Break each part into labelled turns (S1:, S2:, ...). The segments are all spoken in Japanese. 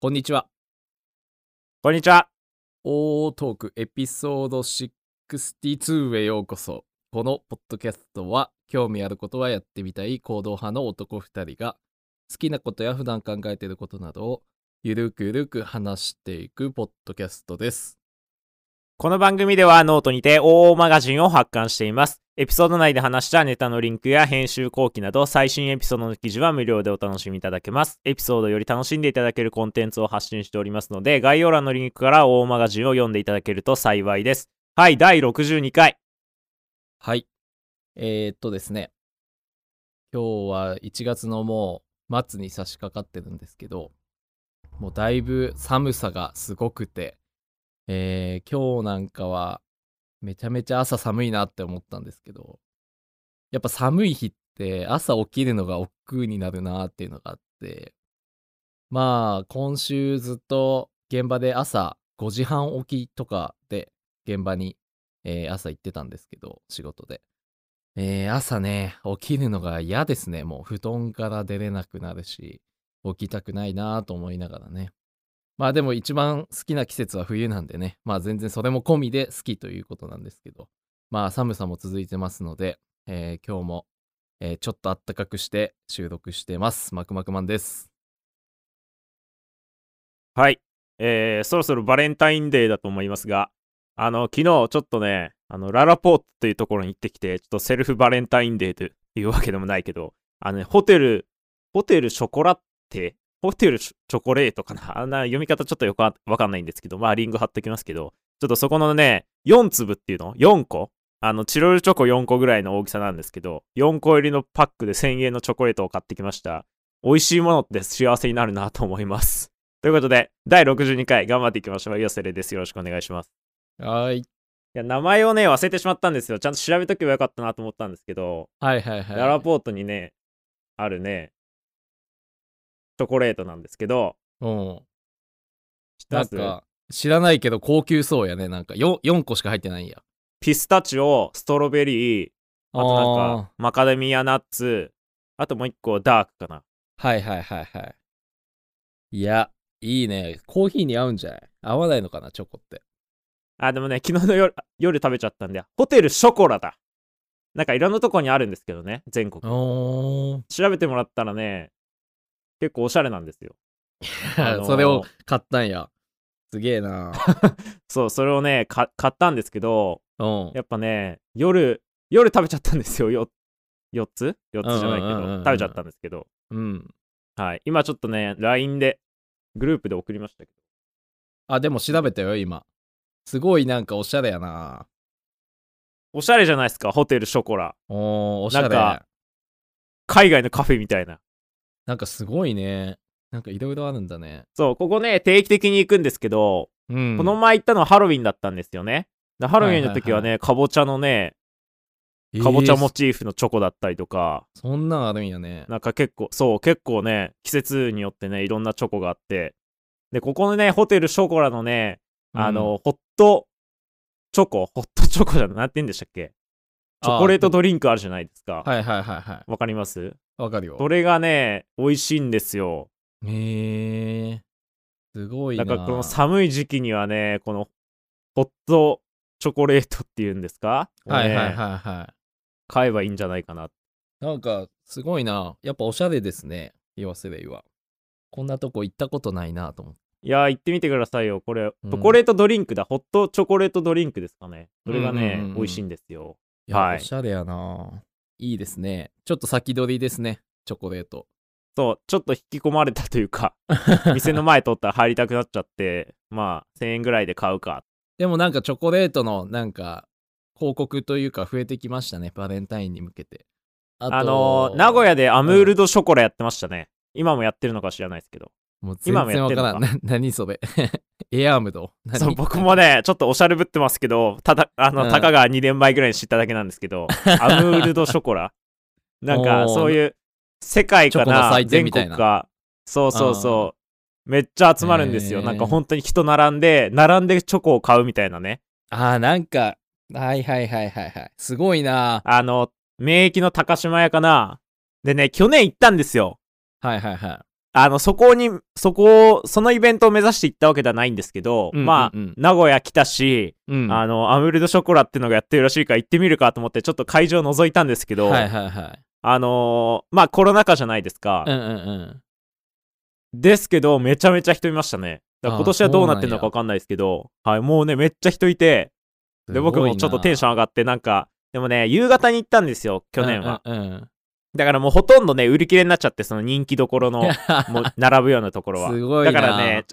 S1: こんにちは。
S2: こんにちは。
S1: オートークエピソード62へようこそ。このポッドキャストは、興味あることはやってみたい行動派の男2人が、好きなことや普段考えていることなどを、ゆるくゆるく話していくポッドキャストです。
S2: この番組ではノートにて OO マガジンを発刊しています。エピソード内で話したネタのリンクや編集後記など最新エピソードの記事は無料でお楽しみいただけます。エピソードより楽しんでいただけるコンテンツを発信しておりますので、概要欄のリンクから OO マガジンを読んでいただけると幸いです。はい、第62回。
S1: はい。えー、っとですね。今日は1月のもう末に差し掛かってるんですけど、もうだいぶ寒さがすごくて、えー、今日なんかはめちゃめちゃ朝寒いなって思ったんですけど、やっぱ寒い日って朝起きるのが億劫になるなっていうのがあって、まあ今週ずっと現場で朝5時半起きとかで現場に、えー朝行ってたんですけど、仕事で。えー朝ね、起きるのが嫌ですね。もう布団から出れなくなるし、起きたくないなと思いながらね。まあでも一番好きな季節は冬なんでね。まあ全然それも込みで好きということなんですけど。まあ寒さも続いてますので、えー今日も、えーちょっとあったかくして収録してます。マクマクマンです。
S2: はい。えー、そろそろバレンタインデーだと思いますが、あの、昨日ちょっとね、あの、ララポートというところに行ってきて、ちょっとセルフバレンタインデーというわけでもないけど、あのね、ホテル、ホテルショコラテホテルチョコレートかな？あんな読み方ちょっとよくわわかんないんですけど、まあリンク貼っときますけど、ちょっとそこのね、4粒っていうの ?4 個？あの、チロルチョコ4個ぐらいの大きさなんですけど、4個入りのパックで1000円のチョコレートを買ってきました。美味しいものって幸せになるなと思います。ということで、第62回頑張っていきましょう。ヨセレです。よろしくお願いします。
S1: はーい。
S2: いや、名前をね、忘れてしまったんですよ。ちゃんと調べとけばよかったなと思ったんですけど、
S1: はいはいはい。
S2: ララポートにね、あるね、チョコレートなんですけど、
S1: うん。
S2: 知ってます？
S1: なんか、知らないけど高級そうやね。なんか 4, 4個しか入ってないんや。
S2: ピスタチオ、ストロベリー、あとなん
S1: あ
S2: か、マカデミアナッツ、あともう一個ダークかな。
S1: ーはいはいはいはい。いや、いいね。コーヒーに合うんじゃない？合わないのかな、チョコって。
S2: あ、でもね、昨日の夜夜食べちゃったんで、ホテルショコラだ。なんかいろんなとこにあるんですけどね、全国。
S1: おー。
S2: 調べてもらったらね、結構おしゃれなんですよ。あのー
S1: それを買ったんや。すげえな。
S2: そう、それをね、か買ったんですけど、
S1: うん。
S2: やっぱね、夜、夜食べちゃったんですよ、よ4つ ?4 つじゃないけど、食べちゃったんですけど。
S1: うん。
S2: はい。今ちょっとね、LINE で、グループで送りましたけど。
S1: あ、でも調べたよ、今。すごいなんかおしゃれやな。
S2: おしゃれじゃないですか、ホテルショコラ。
S1: おー、おしゃれ。
S2: なんか海外のカフェみたいな。
S1: なんかすごいね。なんかいろいろあるんだね。
S2: そう、ここね、定期的に行くんですけど、
S1: うん。
S2: この前行ったのはハロウィンだったんですよね。でハロウィンの時はね、
S1: はい
S2: かぼちゃのね、
S1: えー
S2: かぼちゃモチーフのチョコだったりとか、
S1: そんなんあるんやね。
S2: なんか結構、そう、結構ね、季節によってね、いろんなチョコがあって、で、ここのね、ホテルショコラのね、あの、ホットチョコ、ホットチョコじゃななんて言うんでしたっけ？チョコレートドリンクあるじゃないですか。
S1: はいはいはいは
S2: わかります？
S1: い。わかるよ。
S2: それがね、美味しいんですよ。
S1: へえ。すごいな。
S2: だからこの寒い時期にはね、このホットチョコレートっていうんですか？
S1: はいはい
S2: ね
S1: はいはい。
S2: 買えばいいんじゃないかな。
S1: なんか、すごいな。やっぱおしゃれですね。言わせれば。こんなとこ行ったことないなと思って。
S2: いやー、行ってみてくださいよ。これ、
S1: うん
S2: チョコレートドリンクだ。ホットチョコレートドリンクですかね。それがね、
S1: うんうんうんうん
S2: 美味しいんですよ。
S1: いや、
S2: はい
S1: おしゃれやな。いいですね。ちょっと先取りですね。チョコレート。
S2: そう、ちょっと引き込まれたというか、店の前通ったら入りたくなっちゃって、まあ、1000円ぐらいで買うか。
S1: でもなんかチョコレートのなんか広告というか増えてきましたね。バレンタインに向けて。あと
S2: あのー名古屋でアムールドショコラやってましたね。今もやってるのか知らないですけど。
S1: もう全然わか
S2: ら
S1: ん。な 何それ？エアームド？何？
S2: そう、僕もね、ちょっとおしゃれぶってますけど、ただ、あの、
S1: うん
S2: たかが2年前ぐらいに知っただけなんですけど、アムールドショコラなんか、そういう、世界かな、全国か、そうそうそう、めっちゃ集まるんですよ。なんか本当に人並んで、並んでチョコを買うみたいなね。
S1: あーなんか、はいはいはいはいはい。すごいな。
S2: あの、免疫の高島屋かな。でね、去年行ったんですよ。
S1: はいはいはい。
S2: あの、そこに、そこを、そのイベントを目指して行ったわけではないんですけど、
S1: うんうんうん
S2: まあ、名古屋来たし、
S1: うん
S2: あの、アムールドショコラっていうのがやってるらしいから行ってみるかと思って、ちょっと会場を覗いたんですけど、
S1: はいはいはい
S2: あのーまあコロナ禍じゃないですか。
S1: うんうんうん
S2: ですけど、めちゃめちゃ人いましたね。だから
S1: あ
S2: 今年はどうなってるのか
S1: そう
S2: わかんないですけど、はい、もうね、めっちゃ人いて、で、僕もちょっとテンション上がって、なんか、でもね、夕方に行ったんですよ、去年は。
S1: うんうんうん
S2: だからもうほとんどね、売り切れになっちゃって、その人気どころの、もう並ぶようなところは。
S1: すごいな
S2: だからね、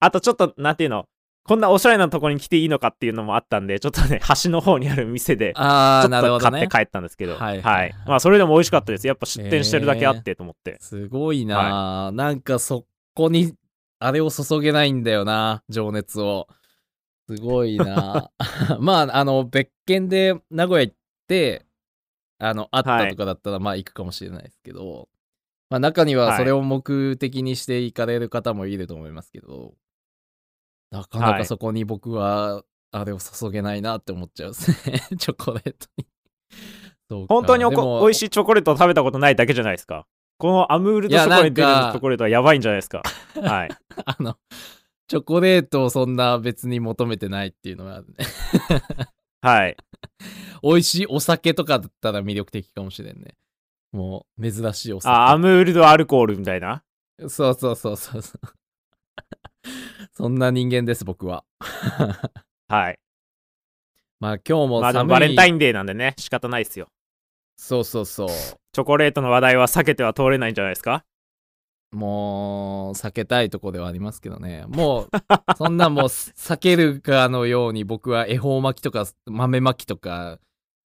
S2: あとちょっと、なんていうの、こんなおしゃれなところに来ていいのかっていうのもあったんで、ちょっとね、端の方にある店で、
S1: ああ
S2: ちょっと買って帰ったんですけど、
S1: はい
S2: は
S1: はいい。
S2: まあ、それでも美味しかったです。やっぱ出店してるだけあってと思って。
S1: すごいな、なんかそこにあれを注げないんだよな情熱をすごいな まああの別件で名古屋行ってあのあったとかだったらまあ行くかもしれないですけど、まあ中にはそれを目的にして行かれる方もいると思いますけど、なかな
S2: はい
S1: かそこに僕はあれを注げないなって思っちゃうですね チョコレートに
S2: 本当におこ美味しいチョコレートを食べたことないだけじゃないですか。このアムールドショコラに出る
S1: いやなんか
S2: チョコレートはやばいんじゃないですか。はい。
S1: あの、チョコレートをそんな別に求めてないっていうのがあるね。
S2: はい。
S1: 美味しいお酒とかだったら魅力的かもしれんね。もう、珍しいお酒。
S2: あ、アムールドアルコールみたいな？
S1: そうそうそうそうそう。そんな人間です、僕は。
S2: はい。
S1: まあ今日も寒い。
S2: バレンタインデーなんでね、仕方ないですよ。
S1: そうそうそう。
S2: チョコレートの話題は避けては通れないんじゃないですか？
S1: もう、避けたいとこではありますけどね。もう、そんなもう、避けるかのように僕は恵方巻きとか豆巻きとか、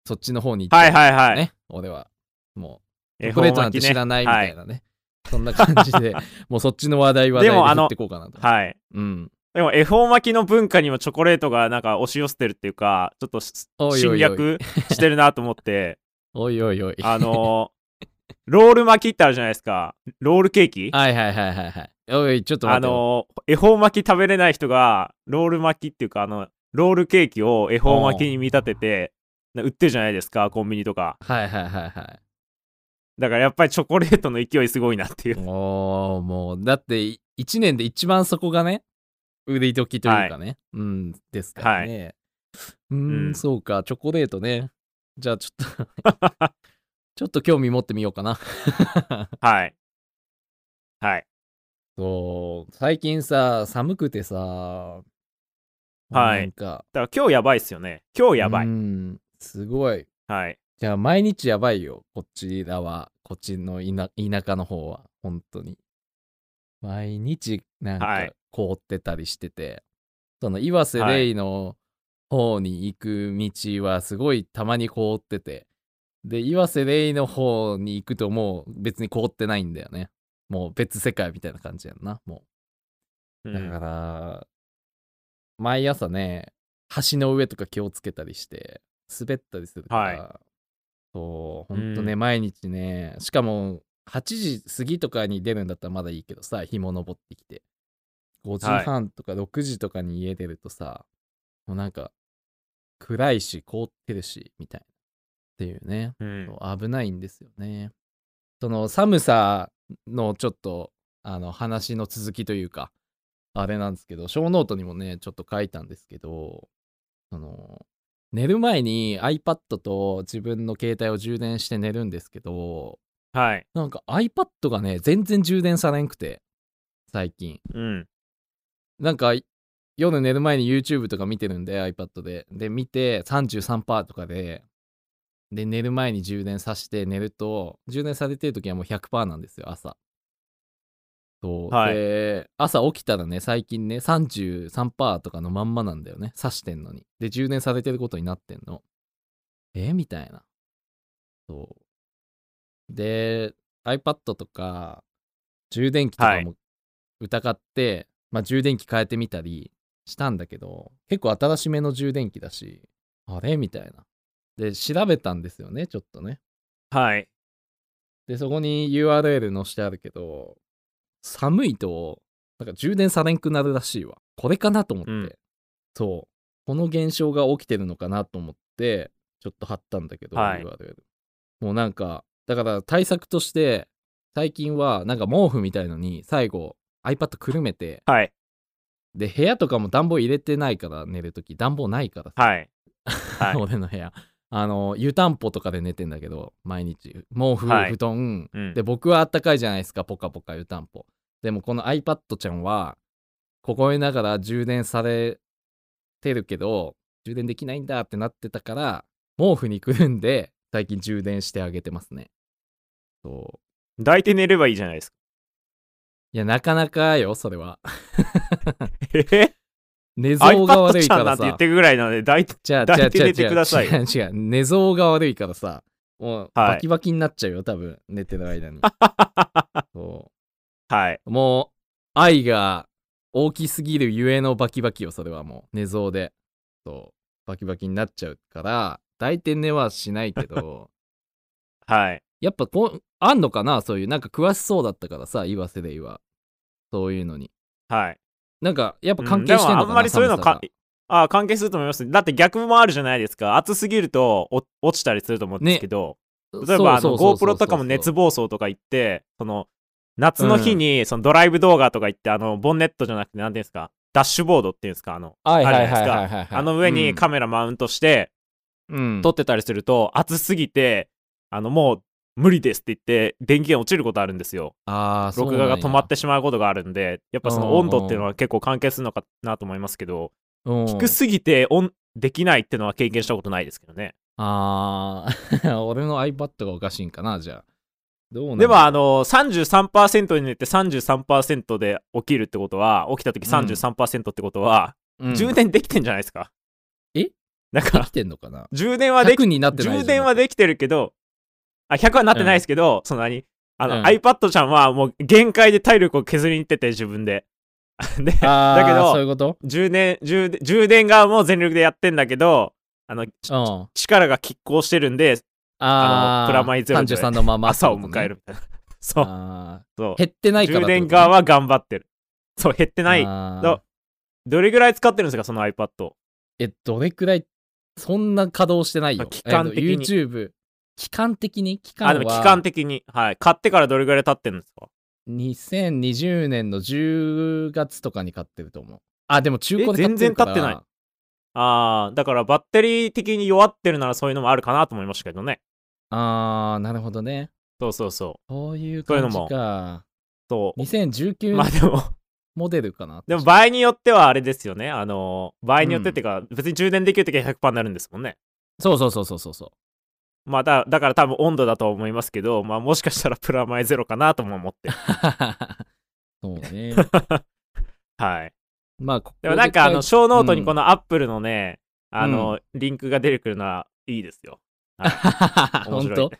S1: そっちの方に行っ
S2: はい
S1: ちゃう
S2: はいはい。
S1: ね、俺は。もう、チ
S2: 恵
S1: ョコレートなんて知らないみたいなね。そんな感じで、もうそっちの話題は
S2: でもあの
S1: 振ってこうかなと。
S2: はい。
S1: うん。
S2: でも恵方巻きの文化にもチョコレートがなんか押し寄せてるっていうか、ちょっと侵略してるなと思って、
S1: おいおいおい。
S2: あのーロール巻きってあるじゃないですか。ロールケーキ？
S1: はいはいはいはいはい。おい、ちょっと待
S2: あ
S1: ってよ。
S2: のー恵方巻き食べれない人が、ロール巻きっていうか、あの、ロールケーキを恵方巻きに見立てて、売ってるじゃないですか、コンビニとか。
S1: はいはいはいはい。
S2: だからやっぱりチョコレートの勢いすごいなっていう。
S1: おー、もう、だって、1年で一番そこがね、売り時というかね、うん、ですからね。うーん、
S2: うん
S1: そうか、チョコレートね。じゃあちょっと、ちょっと興味持ってみようかな。
S2: はい。はい。
S1: そう、最近さ、寒くてさ、
S2: はい
S1: なんか、
S2: だから今日やばいっすよね。今日やばい。
S1: うん、すごい。
S2: はい。
S1: じゃあ毎日やばいよ、こっちらは。こっちの田田舎の方は、本当に。毎日なんか
S2: はい
S1: 凍ってたりしてて、その岩瀬レイの方に行く道はすごいたまに凍ってて、で、岩瀬レイの方に行くともう別に凍ってないんだよね。もう別世界みたいな感じやんな、もう。
S2: うん
S1: だから、毎朝ね、橋の上とか気をつけたりして、滑ったりするから、
S2: はい
S1: そう、ほんとね、
S2: うん
S1: 毎日ね、しかも、8時過ぎとかに出るんだったらまだいいけどさ、日も昇ってきて。5時
S2: はい
S1: 半とか6時とかに家出るとさ、もうなんか、暗いし、凍ってるし、みたいな。っていうね。
S2: うん
S1: 危ないんですよね。その寒さのちょっとあの話の続きというかあれなんですけど小ノートにもねちょっと書いたんですけどその寝る前に iPad と自分の携帯を充電して寝るんですけど
S2: はい。
S1: なんか iPad がね全然充電されんくて最近
S2: うん。
S1: なんか夜寝る前に YouTube とか見てるんで iPad でで見て33%とかでで寝る前に充電さして寝ると充電されてる時はもう100%なんですよ朝。そう、
S2: はい。
S1: で朝起きたらね最近ね33%とかのまんまなんだよね挿してんのに。で充電されてることになってんの。え？みたいな。そう。で iPad とか充電器とかも疑って、まあ充電器変えてみたりしたんだけど結構新しめの充電器だしあれ？みたいなで調べたんですよねちょっとね。
S2: はい。
S1: でそこに URL 載してあるけど寒いとなんか充電されんくなるらしいわ。これかなと思って、
S2: うん。
S1: そう。この現象が起きてるのかなと思ってちょっと貼ったんだけど、
S2: はい。
S1: URL もうなんかだから対策として最近はなんか毛布みたいのに最後 iPad くるめて
S2: はい。
S1: で部屋とかも暖房入れてないから寝るとき暖房ないからさ、
S2: はい。はい。
S1: 俺の部屋あの湯たんぽとかで寝てんだけど毎日。毛布、
S2: はい。
S1: 布団、
S2: うん。
S1: で僕はあったかいじゃないですかポカポカ湯たんぽ。でもこの iPad ちゃんは凍えながら充電されてるけど充電できないんだってなってたから毛布にくるんで最近充電してあげてますね。そう。
S2: 抱いて寝ればいいじゃないですか。
S1: いやなかなかよそれは。
S2: え？へ
S1: 寝相が悪いから
S2: ちゃんなんて言
S1: さ
S2: ってるぐらいなので、抱いて、
S1: じゃあ、
S2: 抱いて
S1: 違う違う
S2: 寝
S1: 相が悪いからさ、もう
S2: はい
S1: バキバキになっちゃうよ、多分、寝てる間に。そ
S2: はい。
S1: うもう、愛が大きすぎるゆえのバキバキよ、それはもう、寝相で。そう、バキバキになっちゃうから、抱いて寝はしないけど、
S2: はい。
S1: やっぱこう、あんのかなそういう、なんか詳しそうだったからさ、岩瀬レイは。そういうのに。
S2: はい。
S1: なんか、やっぱ
S2: うん
S1: 関係してんのかな、
S2: でもあんまりそういうのかあ関係すると思います。だって逆もあるじゃないですか。暑すぎるとお落ちたりすると思うんですけど、例えばあの GoPro とかも熱暴走とか言って、その夏の日にそのドライブ動画とか言って、あのボンネットじゃなくて、なんていうんですか、ダッシュボードっていうんですか、あの、あるじゃないです
S1: はいはい。はい。
S2: あの上にカ
S1: メ
S2: メラマウントして
S1: うん、
S2: 撮ってたりすると、暑すぎて、あのもう無理ですって言って、電源落ちることあるんですよ。
S1: あーそう
S2: 録画が止まってしまうことがあるんで、やっぱその温度っていうのは結構関係するのかなと思いますけど、
S1: うん。
S2: 低すぎてオンできないっていうのは経験したことないですけどね。
S1: あー。俺の iPad がおかしいんかなじゃあ。
S2: でもあの33%に寝て33%で起きるってことは起きた時33%ってことは、
S1: うん。
S2: 充電できてんじゃないですか？
S1: え？
S2: なん
S1: で
S2: か
S1: きてんのかな？
S2: 充電はでき
S1: 100になってないじゃん。
S2: 充電はできてるけどあ100はなってないですけど、その何？あの、
S1: うん。
S2: iPad ちゃんはもう限界で体力を削りに行ってて自分で。でだけど
S1: そういうこと？
S2: 充電充電充電側も全力でやってんだけどあの、ち
S1: うん。
S2: 力が拮抗してるんで
S1: あ
S2: のプラマイゼロで
S1: 33のまま
S2: 朝を迎えるみたいな。そう。
S1: あ
S2: そう。
S1: ー減ってないから
S2: 充
S1: ってこと
S2: 電側は頑張ってる。そう減ってない。どれぐらい使ってるんですかその iPad
S1: えどれくらいそんな稼働してないよ。
S2: あ期間的に。
S1: えっと YouTube 期間的に？期間は
S2: あでも期間的に。はい。買ってからどれぐらい経ってるんですか
S1: ？2020年の10月とかに買ってると思う。あでも中古で買ってるから。
S2: え全然経ってない。あーだからバッテリー的に弱ってるならそういうのもあるかなと思いましたけどね。
S1: あーなるほどね。
S2: そうそうそう。
S1: そういう感じ
S2: そういうのも
S1: か
S2: そう。
S1: 2019
S2: まあでも。
S1: モデルかな？
S2: でも場合によってはあれですよね。あの場合によってっていうか、別に充電できるときは100%になるんですもんね。
S1: そうそうそうそうそうそう
S2: まあだだから多分温度だと思いますけどまあもしかしたらプラマイゼロかなとも思って。
S1: そうね。
S2: はい。
S1: まあ、ここ
S2: でもなんかあのショーノートにこ
S1: の、
S2: の Apple のね、あのリンクが出てくるのはいいですよ。はい。面白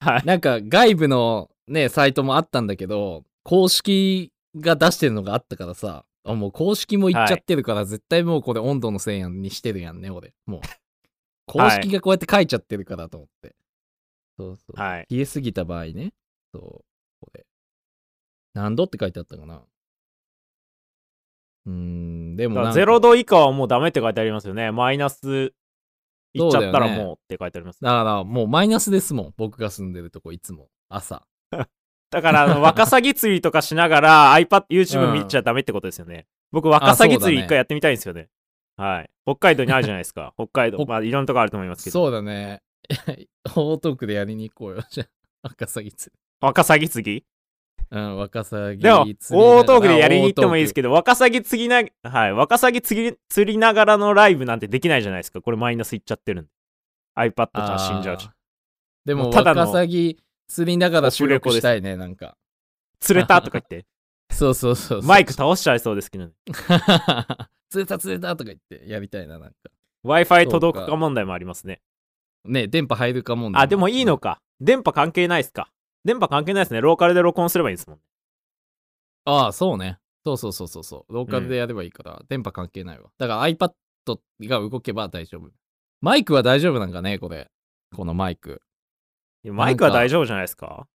S2: はい。
S1: なんか外部のね、サイトもあったんだけど、公式が出してるのがあったからさ、あもう公式も言っちゃってるから、絶対もうこれ温度のせいやんにしてるやんね、俺。もう。公式がこうやって書いちゃってるからと思って。そうそう。
S2: はい
S1: 冷えすぎた場合ね。そう。これ。何度って書いてあったかな。うーん、でもなんか
S2: 0度以下はもうダメって書いてありますよねマイナスいっちゃったらもうって書いてあります
S1: だからもうマイナスですもん。僕が住んでるとこいつも。朝。
S2: だからあの ワカサギ釣りとかしながら iPad、YouTube 見ちゃダメってことですよね。僕、ワカサギ釣り一回やってみたいんですよね。はい。北海道にあるじゃないですか。北海道。
S1: ほ
S2: まあ、いろんなとこあると思いますけど。
S1: そうだね。大トークでやりに行こうよ。じゃあ、ワカサギ釣
S2: ワカサギ釣り？
S1: り。うん、ワカサギ
S2: でも、大トークでやりに行ってもいいです
S1: ど。
S2: けど、ワカサギ釣りな、はい。ワカサギ釣り釣りながらのライブなんてできないじゃないですか。これマイナスいっちゃってるんで。iPad じゃ死んじゃうし
S1: あー。でも、
S2: ただの
S1: カサギ釣りながら収録したいね、なんか。
S2: 釣れたとか言って。
S1: そうそうそうそう。
S2: マイク倒しちゃいそうですけどね。
S1: 釣れた釣れたとか言ってやりたいな、なんか。
S2: Wi-Fi 届くか問題もありますね。
S1: ね、電波入るかもん
S2: あ、でもいいのか。電波関係ないっすか。電波関係ないですね。ローカルで録音すればいいですもんね。
S1: ああ、そうね。そうそうそうそうそう。ローカルでやればいいから、電波関係ないわ。だから iPad が動けば大丈夫。マイクは大丈夫なんかね、これ。このマイク。
S2: マイクは大丈夫じゃないですか？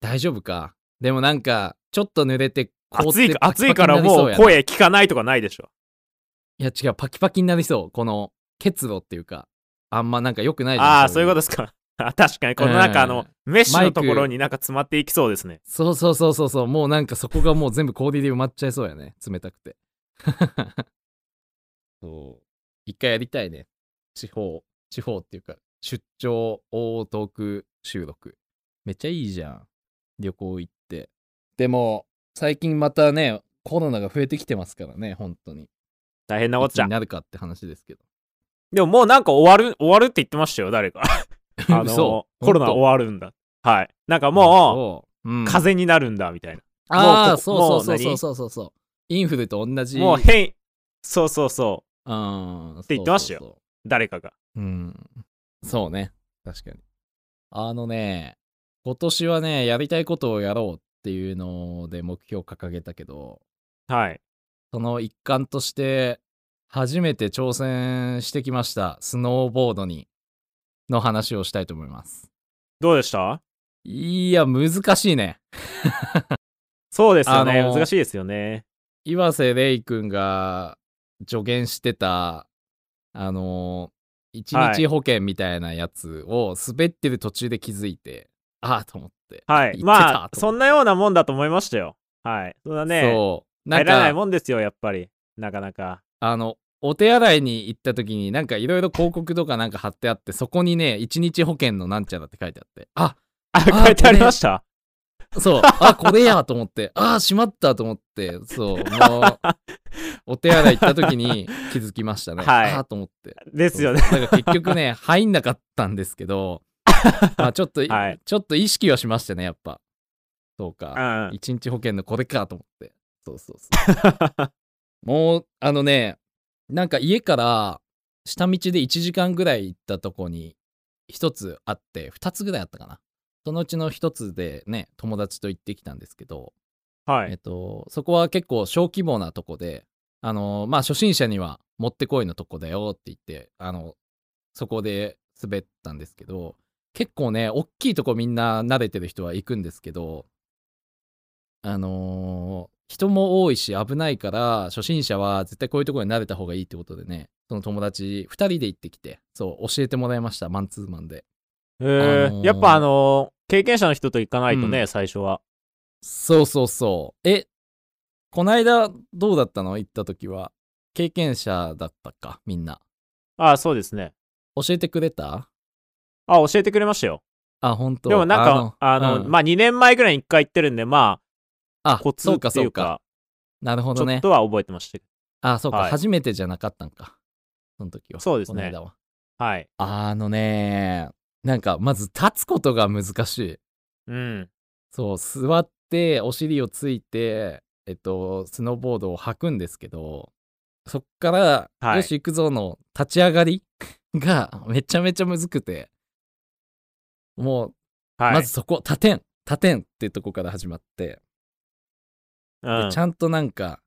S1: 大丈夫か。でもなんか、ちょっと濡れて、
S2: 暑いいからもう声聞かないとかないでしょ。
S1: いや違う、パキパキになりそう。この結露っていうか、あんまなんか良くない。
S2: ああ、そういうこと
S1: と
S2: ですか。あ確かに、このなんかあの、メッシュのところになんか詰まっていきそうですね。
S1: そうそうそうそうそう。もうなんかそこがもう全部氷で埋まっちゃいそうやね。冷たくて。そう。一回やりたいね。地方地方っていうか出張大トーク収録。めっちゃいいじゃん。旅行行って。でも最近またねコロナが増えてきてますからね本当に
S2: 大変なこっちゃ
S1: に。なるかって話ですけど
S2: でももうなんか終わる、終わるって言ってましたよ、誰か。あ
S1: 嘘
S2: の、コロナ終わるんだ。はい。なんかも
S1: そう、うん
S2: う、風邪になるんだ、みたいな。
S1: ああそうそうそうそうそうそうインフルと同じ
S2: もう変異、そうそうそう。
S1: うん
S2: って言ってましたよ
S1: そうそうそう
S2: 誰かが。
S1: うん。そうね。確かに。あのね、今年はね、やりたいことをやろうっていうので目標を掲げたけど、
S2: はい。
S1: その一環として、初めて挑戦してきました。スノーボードに、の話をしたいと思います。
S2: どうでした？
S1: いや、難しいね。
S2: そうですよね。
S1: あのー
S2: 難しいですよね。
S1: 岩瀬レイ君が助言してた、あのー、一日保険みたいなやつを滑ってる途中で気づいて、ああと思って。
S2: はい。まあ、
S1: と
S2: そんなようなもんだと思いましたよ。はい。そんなね、
S1: そう。なん
S2: 入らない
S1: か、
S2: もんですよ、やっぱり。なかなか。
S1: あの、お手洗いに行った時になんかいろいろ広告とかなんか貼ってあって、そこにね、一日保険のなんちゃらって書いてあって、あ、
S2: あ、
S1: ー
S2: 書いてありました？
S1: そう、あ、これやと思って、あ、しまったと思って、そう、もう、お手洗い行った時に気づきましたね。
S2: はい
S1: あーと思って。
S2: ですよね。
S1: から結局ね、入んなかったんですけど、まあちょっと、
S2: はい
S1: ちょっと意識はしましたね、やっぱ。そう
S2: う
S1: か。
S2: ん。
S1: 一日保険のこれかと思って。そうそうそう。もう、あのね、なんか家から下道で1時間ぐらい行ったとこに一つあって、二つぐらいあったかな。そのうちの一つでね、友達と行ってきたんですけど、えっ
S2: はい。
S1: と、そこは結構小規模なとこで、あの、まあ、初心者にはもってこいのとこだよって言って、あの、そこで滑ったんですけど、結構ね、大きいとこみんな慣れてる人は行くんですけど、あのー人も多いし危ないから、初心者は絶対こういうところに慣れた方がいいってことでね、その友達2人で行ってきて、そう、教えてもらいました、マンツーマンで。
S2: えー
S1: あのー
S2: やっぱあのー経験者の人と行かないとね、
S1: うん
S2: 最初は。
S1: そうそうそう。え、こないだどうだったの？行った時は。経験者だったか、みんな。
S2: ああ、そうですね。
S1: 教えてくれた？
S2: あ、教えてくれましたよ。
S1: あ、本当
S2: でもなんか、あの、
S1: うん
S2: まあ、2年前ぐらいに1回行ってるんで、ま
S1: あ
S2: あ、コツ
S1: そう
S2: っていうう
S1: かそか。
S2: か、
S1: なるほどね
S2: ちょっ。とは覚えてましたけ
S1: あ、そうか、
S2: はい
S1: 初めてじゃなかったんか。その時は。
S2: そうですね
S1: この間は。
S2: い。
S1: あのね、なんか、まず立つことが難しい。
S2: うん。
S1: そう、座って、お尻をついて、えっと、スノーボードを履くんですけど、そっから、
S2: はい
S1: よし、行くぞの立ち上がり がめちゃめちゃむずくて、もう、
S2: はい。
S1: まずそこ、立てん、立てんっていうとこから始まって、
S2: うん。
S1: でちゃんとなんか、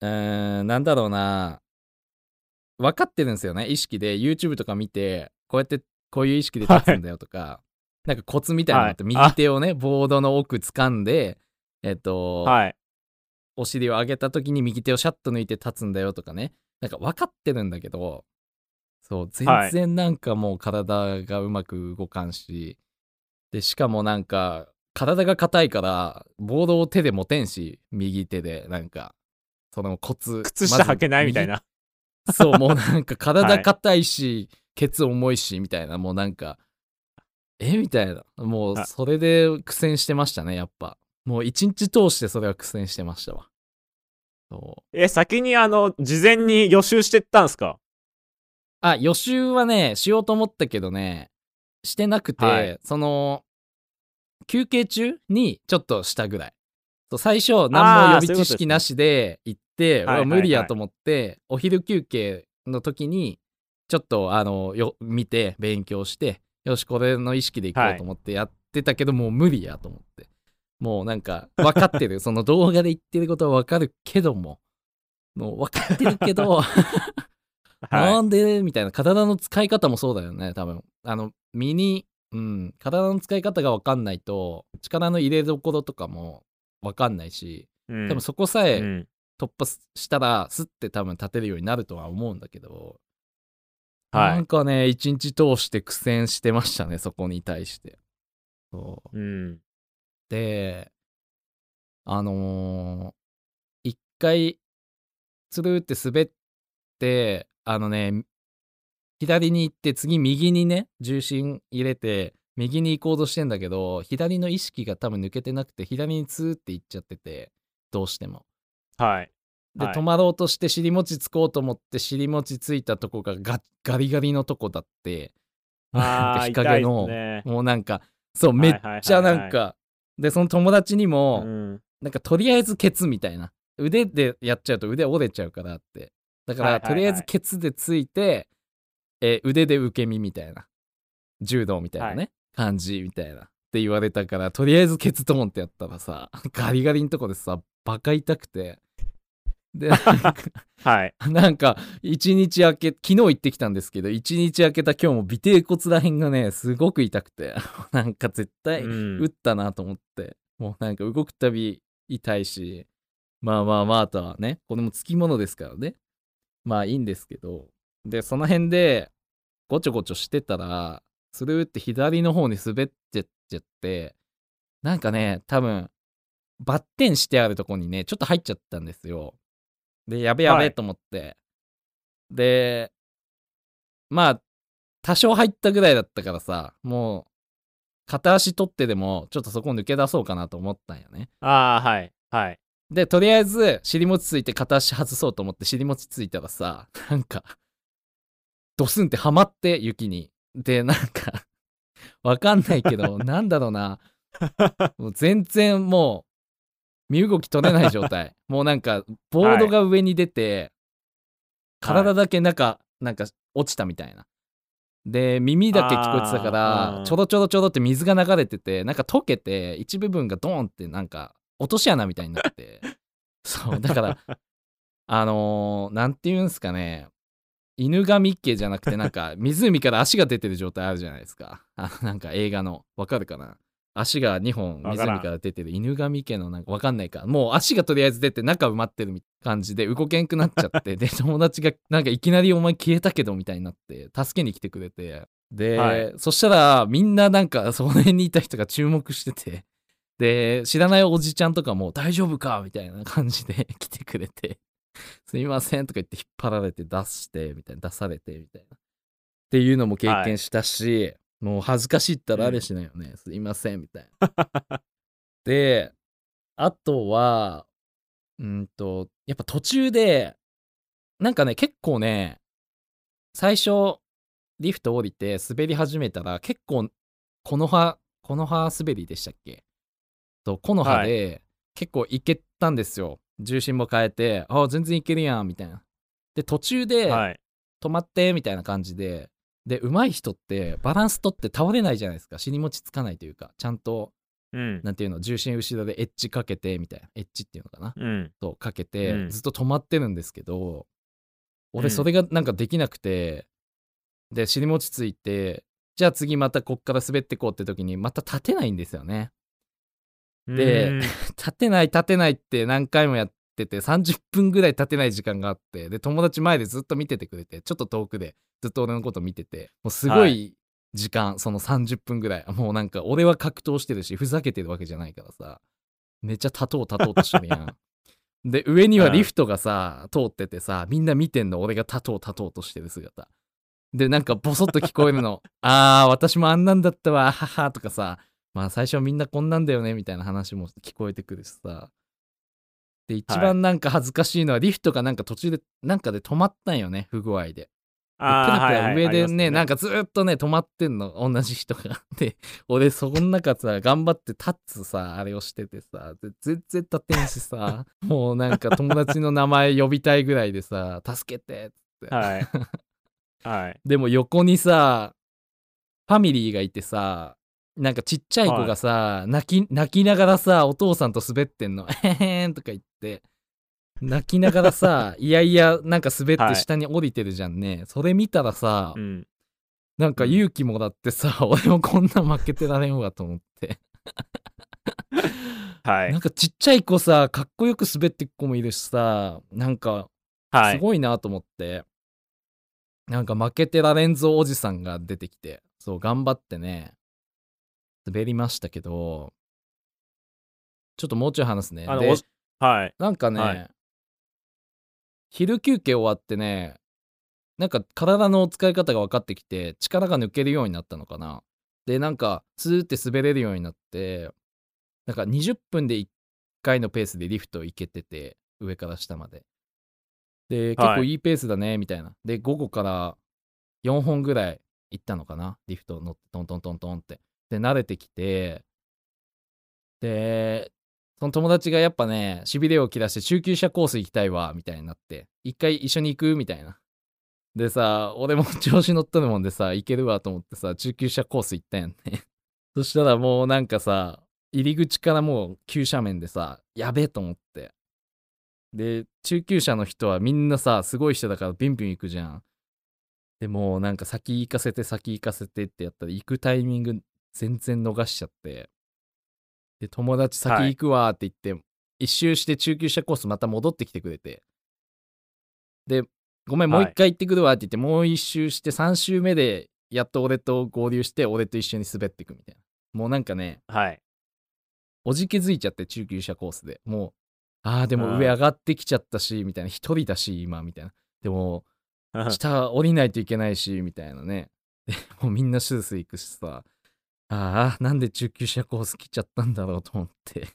S1: うーん、なんだろうな、分かってるんですよね、意識で。YouTube とか見て、こうやって、こういう意識で立つんだよとか、なんかコツみたいなのって、
S2: はい
S1: 右手をね、ボードの奥掴んで、えっと、
S2: はい。
S1: お尻を上げた時に右手をシャッと抜いて立つんだよとかね、なんか分かってるんだけど、そう、全
S2: はい。
S1: 然なんかもう体がうまく動かんし、で、しかもなんか、体が硬いから、ボードを手で持てんし、右手で、なんか、そのコツ。
S2: 靴下履けないみたい
S1: な。
S2: な。
S1: そう、もう なんか
S2: は
S1: 体
S2: い
S1: 硬いし、ケツ重いし、みたいな、もうなんか、え？みたいな。もう
S2: あ
S1: それで苦戦してましたね、やっぱ。もう一日通してそれは苦戦してましたわ。そう。
S2: え、先にあの、事前に予習してったんすか？
S1: あ、予習はね、しようと思ったけどね、してなくて、
S2: はい
S1: その、休憩中にちょっとしたぐらい。最初、何も予備知識なしで行って、
S2: はいはいはいう
S1: わ無理やと思って、お昼休憩の時に、ちょっと、あの、よ見て、勉強して、よし、これの意識で行こうと思ってやってたけど、もう無理やと思って。もうなんか、分かってる。その動画で言ってることは分かるけども、もう分かってるけど、
S2: は
S1: なんで？みたいな。体の使い方もそうだよね多分。あの身に、うん、体の使い方が分かんないと力の入れどころとかも分かんないし
S2: い。うん
S1: 多分そこさえ
S2: うん
S1: 突破したらスッて多分立てるようになるとは思うんだけど
S2: はい
S1: なんかね、一日通して苦戦してましたね、そこに対して。そう。
S2: うん。
S1: で、あのー一回、つるって滑って、あのね、左に行って、次右にね、重心入れて、右に行こうとしてんだけど、左の意識が多分抜けてなくて、左にツーって行っちゃってて、どうしても。
S2: はい。
S1: で、
S2: はい
S1: 止まろうとして尻餅つこうと思って尻餅ついたとこがガガリガリのとこだってなん
S2: あ
S1: 日陰の、
S2: ね
S1: もうなんかそうめっ
S2: はいはいはいはい
S1: ちゃなんか、でその友達にも、
S2: うん。
S1: なんかとりあえずケツみたいな腕でやっちゃうと腕折れちゃうからってだから、
S2: はいはいはい
S1: とりあえずケツでついて、えー腕で受け身みたいな。柔道みたいなね、
S2: はい。
S1: 感じみたいな。って言われたからとりあえずケツトーンってやったらさ ガリガリのとこでさバカ痛くて。でなんか
S2: はい。
S1: なんか一日明け昨日行ってきたんですけど一日明けた今日も尾てい骨らへんがねすごく痛くて。なんか絶対
S2: うん。
S1: 打ったなと思って、もうなんか動くたび痛いし。まあまあまあとはねこれもつきものですからね。まあいいんですけどでその辺でごちょごちょしてたらスルーって左の方に滑ってっちゃってなんかね多分バッテンしてあるとこにねちょっと入っちゃったんですよでやべや
S2: はい
S1: べと思って、でまあ多少入ったぐらいだったからさもう片足取ってでもちょっとそこ抜け出そうかなと思ったんよね
S2: ああ、はい。はい。
S1: でとりあえず尻餅ついて片足外そうと思って尻餅ついたらさなんかドスンってはまって雪に。でなんか わかんないけど なんだろうな。もう全然もう身動き取れない状態。もうなんかボードが上に出て、体だけなんか、なんか落ちたみたいな。で耳だけ聞こえてたからちょろちょろちょろって水が流れててなんか溶けて一部分がドーンってなんか落とし穴みたいになって。そうだからあのー、なんて言うんすかね犬神家じゃなくてなんか 湖から足が出てる状態あるじゃないですか。あのなんか映画の。わかるかな？足が2本湖から出てる。犬神家のなんかわかんないか。もう足がとりあえず出て中埋まってる感じで動けんくなっちゃって で友達がなんかいきなりお前消えたけどみたいになって助けに来てくれて。で、
S2: はい。
S1: そしたらみんななんかその辺にいた人が注目しててで知らないおじちゃんとかも大丈夫か？みたいな感じで来てくれて すいませんとか言って引っ張られて出してみたいな出されてみたいなっていうのも経験したし、もう恥ずかしいったらあれしないよね、すいませんみたいな。であとはうんとやっぱ途中でなんかね結構ね最初リフト降りて滑り始めたら結構この葉この葉滑りでしたっけ？とこの葉で結構いけたんですよ、重心も変えてあ全然いけるやんみたいな。で途中で
S2: はい。
S1: 止まってみたいな感じでで上手い人ってバランス取って倒れないじゃないですか。尻餅つかないというかちゃんと
S2: うん。
S1: なんていうの重心後ろでエッジかけてみたいな。エッジっていうのかな？
S2: うん。
S1: とかけて、
S2: うん。
S1: ずっと止まってるんですけど
S2: うん。
S1: 俺それがなんかできなくて、で尻餅ついてじゃあ次またこっから滑ってこうって時にまた立てないんですよねで
S2: うん。
S1: 立てない立てないって何回もやってて30分ぐらい立てない時間があってで友達前でずっと見ててくれてちょっと遠くでずっと俺のこと見ててもうすご
S2: はい。
S1: 時間、その30分ぐらい。もうなんか俺は格闘してるしふざけてるわけじゃないからさめっちゃ立とう立とうとしてるやん。で上にはリフトがさ通っててさみんな見てんの俺が立とう立とうとしてる姿。でなんかボソッと聞こえるの。あー私もあんなんだったわははとかさまあ最初はみんなこんなんだよねみたいな話も聞こえてくるしさ。で一番なんか恥ずかしいのはリフトがなんか途中でなんかで止まったんよね不具合で。
S2: あー
S1: ラペラ
S2: はいはい
S1: 上でね,、
S2: ありますよ
S1: なんかずーっとね止まってんの同じ人が。で俺そこの中さ頑張って立つさあれをしててさで全然立てんしさ もうなんか友達の名前呼びたいぐらいでさ助けてって、
S2: はい。はい。
S1: でも横にさファミリーがいてさなんかちっちゃい子がさ、泣き泣きながらさお父さんと滑ってんの「へへん」とか言って。泣きながらさ いやいやなんか滑って下に降りてるじゃんね、それ見たらさ、
S2: うん。
S1: なんか勇気もらってさ、俺もこんな負けてられんわと思って、
S2: はい。
S1: なん。かちっちゃい子さかっこよく滑ってく子もいるしさなんか
S2: はい。
S1: すごいなと思って、なんか負けてられんぞおじさんが出てきて、そう、頑張ってね、滑りましたけど、ちょっともうちょい話すね。で
S2: あのおはい。
S1: なんかね、
S2: はい
S1: 昼休憩終わってね、なんか体の使い方が分かってきて、力が抜けるようになったのかな。で、なんか、スーって滑れるようになって、なんか20分で1回のペースでリフト行けてて、上から下まで。で、結構いいペースだね、みたいな。で、午後から4本ぐらい行ったのかな。リフト乗って、トントントントンって。で、慣れてきて、で、その友達がやっぱね、しびれを切らして中級者コース行きたいわ、みたいになって、一回一緒に行く？みたいな。でさ、俺も 調子乗っとるもんでさ、行けるわと思ってさ、中級者コース行ったんやんね。そしたらもうなんかさ、入り口からもう急斜面でさ、やべえと思って。で、中級者の人はみんなさ、すごい人だからビンビン行くじゃん。でもうなんか先行かせて先行かせてってやったら行くタイミング全然逃しちゃって。で、友達先行くわって言って、一周して中級者コースまた戻ってきてくれて。で、ごめん、もう
S2: はい
S1: 一回行ってくるわって言って、もう一周して3周目でやっと俺と合流して、俺と一緒に滑っていくみたいな。もうなんかね、
S2: はい。
S1: おじけづいちゃって中級者コースで。もうあーでも
S2: うん。
S1: 上上がってきちゃったしみたいな。一人だし今みたいな。でも下降りないといけないしみたいなね。でもうみんなスースー行くしさああなんで中級者コース来ちゃったんだろうと思って。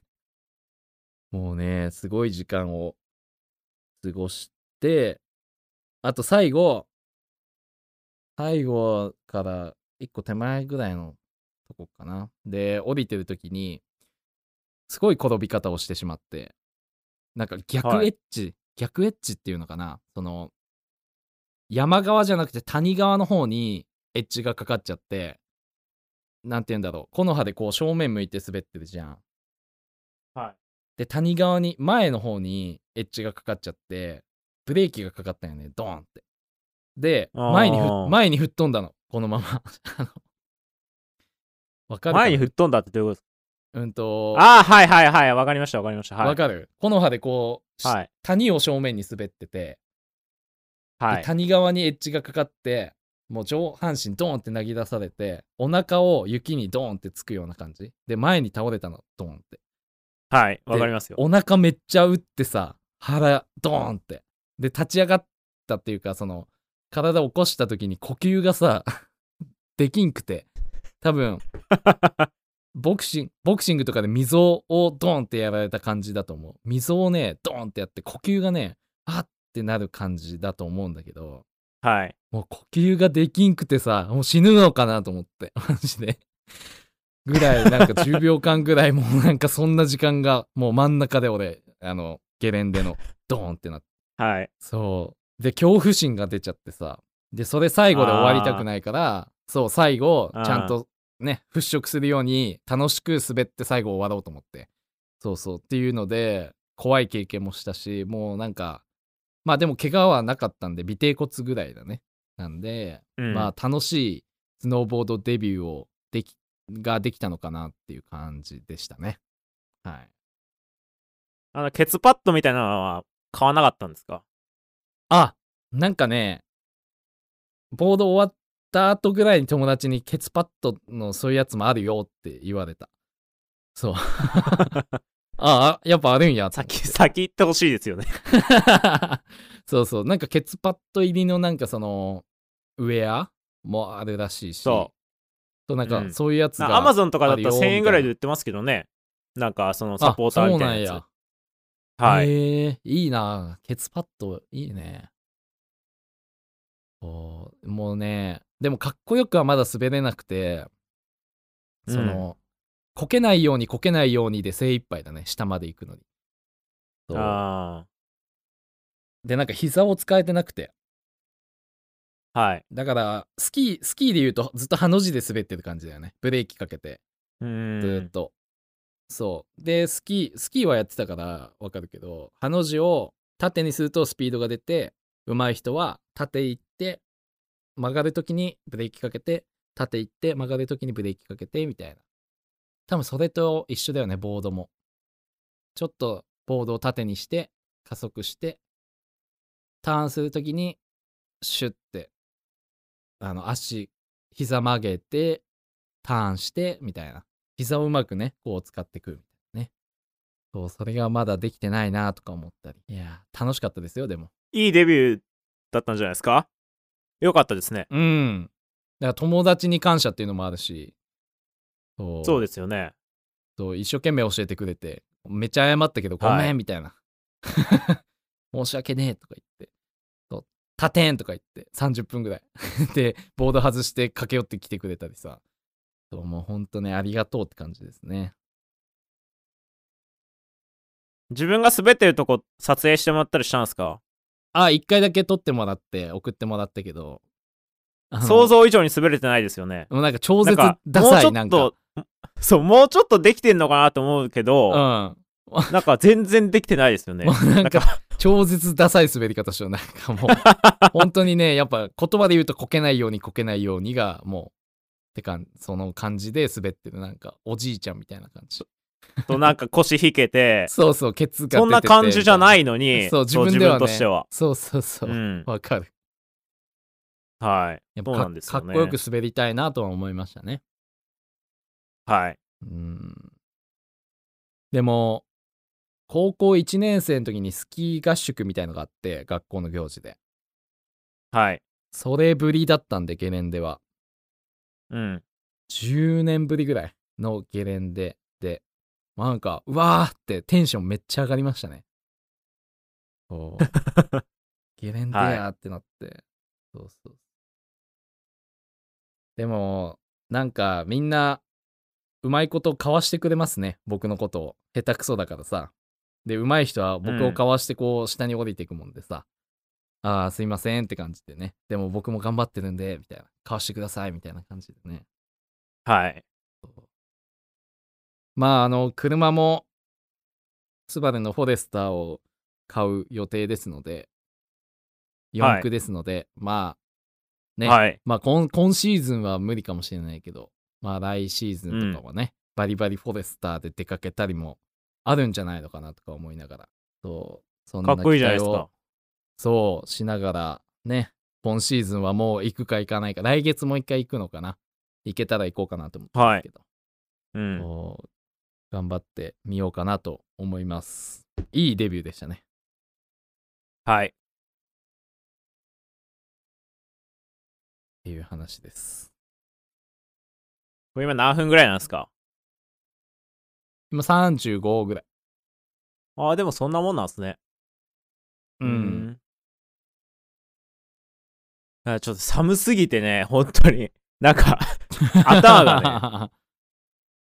S1: もうねすごい時間を過ごしてあと最後最後から一個手前ぐらいのとこかな。で降りてる時にすごい転び方をしてしまってなんか逆
S2: はい。
S1: エッジ、逆エッジっていうのかな。その山側じゃなくて谷側の方にエッジがかかっちゃってなんて言うんだろう木の葉でこう正面向いて滑ってるじゃん
S2: はい。
S1: で谷側に前の方にエッジがかかっちゃってブレーキがかかったよねドーンってで前にふ前に吹っ飛んだのこのまま わかる
S2: 前に吹っ飛んだってどういうこと？です
S1: うんと
S2: かああ、はいはいはい。わかりましたわかりました。はい。
S1: わかる？木の葉でこう、し
S2: はい。
S1: 谷を正面に滑ってて、
S2: はい。
S1: で谷側にエッジがかかってもう上半身ドーンって投げ出されてお腹を雪にドーンってつくような感じ？で前に倒れたのドーンって。
S2: はい。わかりますよ。
S1: お腹めっちゃ打ってさ腹ドーンって。で立ち上がったっていうかその体起こした時に呼吸がさ できんくて。多分ボクシングボクシングとかで溝をドーンってやられた感じだと思う。溝をねドーンってやって呼吸がねあってなる感じだと思うんだけど
S2: はい。
S1: もう呼吸ができんくてさもう死ぬのかなと思って マジで。ぐらいなんか10秒間ぐらい もうなんかそんな時間がもう真ん中で俺あのゲレンデのドーンってなって。
S2: はい。
S1: そう。で恐怖心が出ちゃってさ。でそれ最後で終わりたくないからそう最後ちゃんとね払拭するように楽しく滑って最後終わろうと思って。そうそう。っていうので怖い経験もしたしもうなんかまあでも怪我はなかったんで尾てい骨ぐらいだね。なんで、
S2: うん。
S1: まあ楽しいスノーボードデビューをできができたのかなっていう感じでしたね。はい。
S2: あの、ケツパッドみたいなのは買わなかったんですか？
S1: あなんかねボード終わった後ぐらいに友達にケツパッドのそういうやつもあるよって言われた。そう ああやっぱあるんや。
S2: 先、先行ってほしいですよね。
S1: そうそう。なんかケツパッド入りのなんかそのウェアもあるらしいし。
S2: そう。
S1: そうなんか
S2: うん。
S1: そういうやつが
S2: アマゾンとかだったら
S1: あるよ
S2: 1000円ぐらいで
S1: み
S2: 売ってますけどね。なんか、そのサポーター
S1: あ
S2: みたいなやつ。
S1: そうなんや。
S2: はい。
S1: へえいいな。ケツパッドいいね。もうねでもかっこよくはまだ滑れなくてその、こけないようにこけないようにで精一杯だね。下まで行くのに。そう。
S2: あ
S1: でなんか膝を使えてなくて。
S2: あ。はい。
S1: だからスキースキーで言うとずっとハの字で滑ってる感じだよね。ブレーキかけて。
S2: う
S1: ずっと、そう。でスキースキーはやってたからわかるけどハの字を縦にするとスピードが出て上手い人は縦行って曲がるときにブレーキかけて縦行って曲がるときにブレーキかけてみたいな多分それと一緒だよねボードも。ちょっとボードを縦にして加速してターンするときにシュッてあの足膝曲げてターンしてみたいな。膝をうまくねこう使ってくるみたいなね。そうそれがまだできてないなとか思ったり。いや楽しかったですよでも。
S2: いいデビューだったんじゃないですか？よかったですね。
S1: うん。だから友達に感謝っていうのもあるしそう。
S2: そうですよね。
S1: そう一生懸命教えてくれてめっちゃ謝ったけどごめん、
S2: はい
S1: みたいな。申し訳ねえとか言ってそう立てんとか言って30分ぐらい。でボード外して駆け寄ってきてくれたりさ。そうもうほんとねありがとうって感じですね。
S2: 自分が滑ってるとこ撮影してもらったりしたんですか？
S1: あ一回だけ撮ってもらって送ってもらったけど。
S2: 想像以上に滑れてないですよね。
S1: もうなんか超絶ダサいなんか
S2: そう、もうちょっとできてんのかなと思うけど、
S1: うん。
S2: なんか全然できてないですよね。
S1: なんか
S2: か、
S1: 超絶ダサい滑り方しよう。なんかもう 本当にねやっぱ言葉で言うとこけないようにこけないようにがもうてかその感じで滑ってる。なんかおじいちゃんみたいな感じ。
S2: となんか腰引けて、
S1: そうそうケツが
S2: そんな感じじゃないのに、
S1: そう自分ではね
S2: としては。
S1: そうそうそう。うん。わ、かる。
S2: はい。
S1: やっぱか
S2: ね。
S1: かっこよく滑りたいなとは思いましたね
S2: はい。
S1: うんでも高校1年生の時にスキー合宿みたいのがあって学校の行事で
S2: はい。
S1: それぶりだったんでゲレンデは
S2: うん。
S1: 10年ぶりぐらいのゲレンデで、まあなんか、うわーってテンションめっちゃ上がりましたね。そう。ゲレンデやーってなって。そうそう。でも、なんかみんな、うまいことかわしてくれますね。僕のことを。下手くそだからさ。で、うまい人は僕をかわしてこう、下に降りていくもんでさ。ああ、すいませんって感じでね。でも僕も頑張ってるんで、みたいな。かわしてください、みたいな感じでね。
S2: はい。
S1: まあ、あの、車も、スバルのフォレスターを買う予定ですので、
S2: はい
S1: 四駆ですので、まあ、ね、
S2: はい。
S1: まあ今、今シーズンは無理かもしれないけど、まあ来シーズンとかはね、バリバリフォレスターで出かけたりもあるんじゃないのかなとか思いながら、そう、そんな
S2: かっこいいじゃないですか
S1: 期待を。そう、しながら、ね、今シーズンはもう行くか行かないか、来月もう一回行くのかな。行けたら行こうかなと思ってますけど。
S2: うん。
S1: そう頑張ってみようかなと思います。いいデビューでしたね。
S2: はい。
S1: っていう話です。
S2: これ今何分ぐらいなんですか？
S1: 今35ぐらい。
S2: ああ、でもそんなもんなんですね。
S1: うん。
S2: うん。あちょっと寒すぎてね、本当に。なんか、頭がね、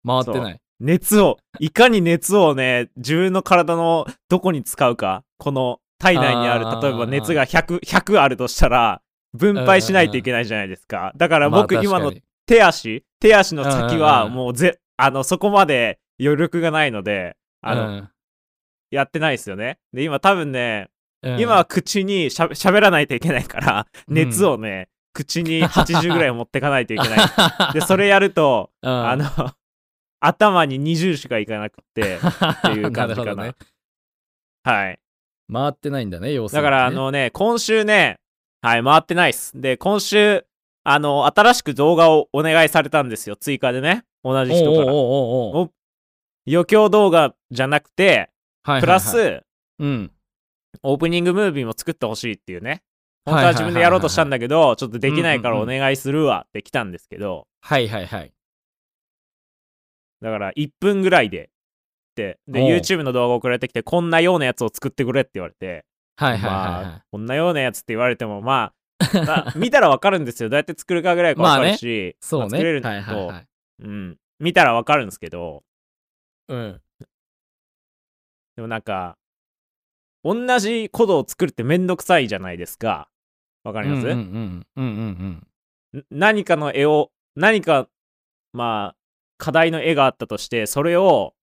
S1: 回ってない。
S2: 熱を、いかに熱をね、自分の体のどこに使うか、この体内にある例えば熱が100、100あるとしたら、分配しないといけないじゃないですか。だから僕、
S1: まあ
S2: 今の手足、手足の先は
S1: うんうんうん
S2: もうぜ、あの、そこまで余力がないので、あの、
S1: うん
S2: やってないですよね。で、今多分ね、
S1: うん
S2: 今は口にしゃ喋らないといけないから、
S1: うん
S2: 熱をね、口に80ぐらい持ってかないといけない。で、それやると、
S1: うん
S2: あの、頭に20しかいかなくって、っていう感じかな。
S1: るほどね。
S2: はい。
S1: 回ってないんだね、要するにね
S2: だから、あ、のね、今週ね、はい、回ってないっす。で、今週、あの、新しく動画をお願いされたんですよ、追加でね。同じ人から。余興動画じゃなくて、
S1: はいはいはい
S2: プラス、
S1: うん。
S2: オープニングムービーも作ってほしいっていうね。本当は自分でやろうとしたんだけど、ちょっとできないからお願いするわって来たんですけど、
S1: はいはいはい。
S2: だから1分ぐらいで、で、YouTube の動画送られてきて、こんなようなやつを作ってくれって言われて、
S1: はいはいはい
S2: ま
S1: は
S2: あ、こんなようなやつって言われても、まあ、まあ見たらわかるんですよ。どうやって作るかぐらいかわかるし、
S1: い。そうね。
S2: まあ作れるん
S1: はい
S2: だけど、
S1: はいはい。
S2: うん。見たらわかるんですけど、
S1: うん。
S2: でもなんか、同じコドを作るってめんどくさいじゃないですか。わかります、
S1: うん
S2: 何かの絵を何かまあ課題の絵があったとしてそれを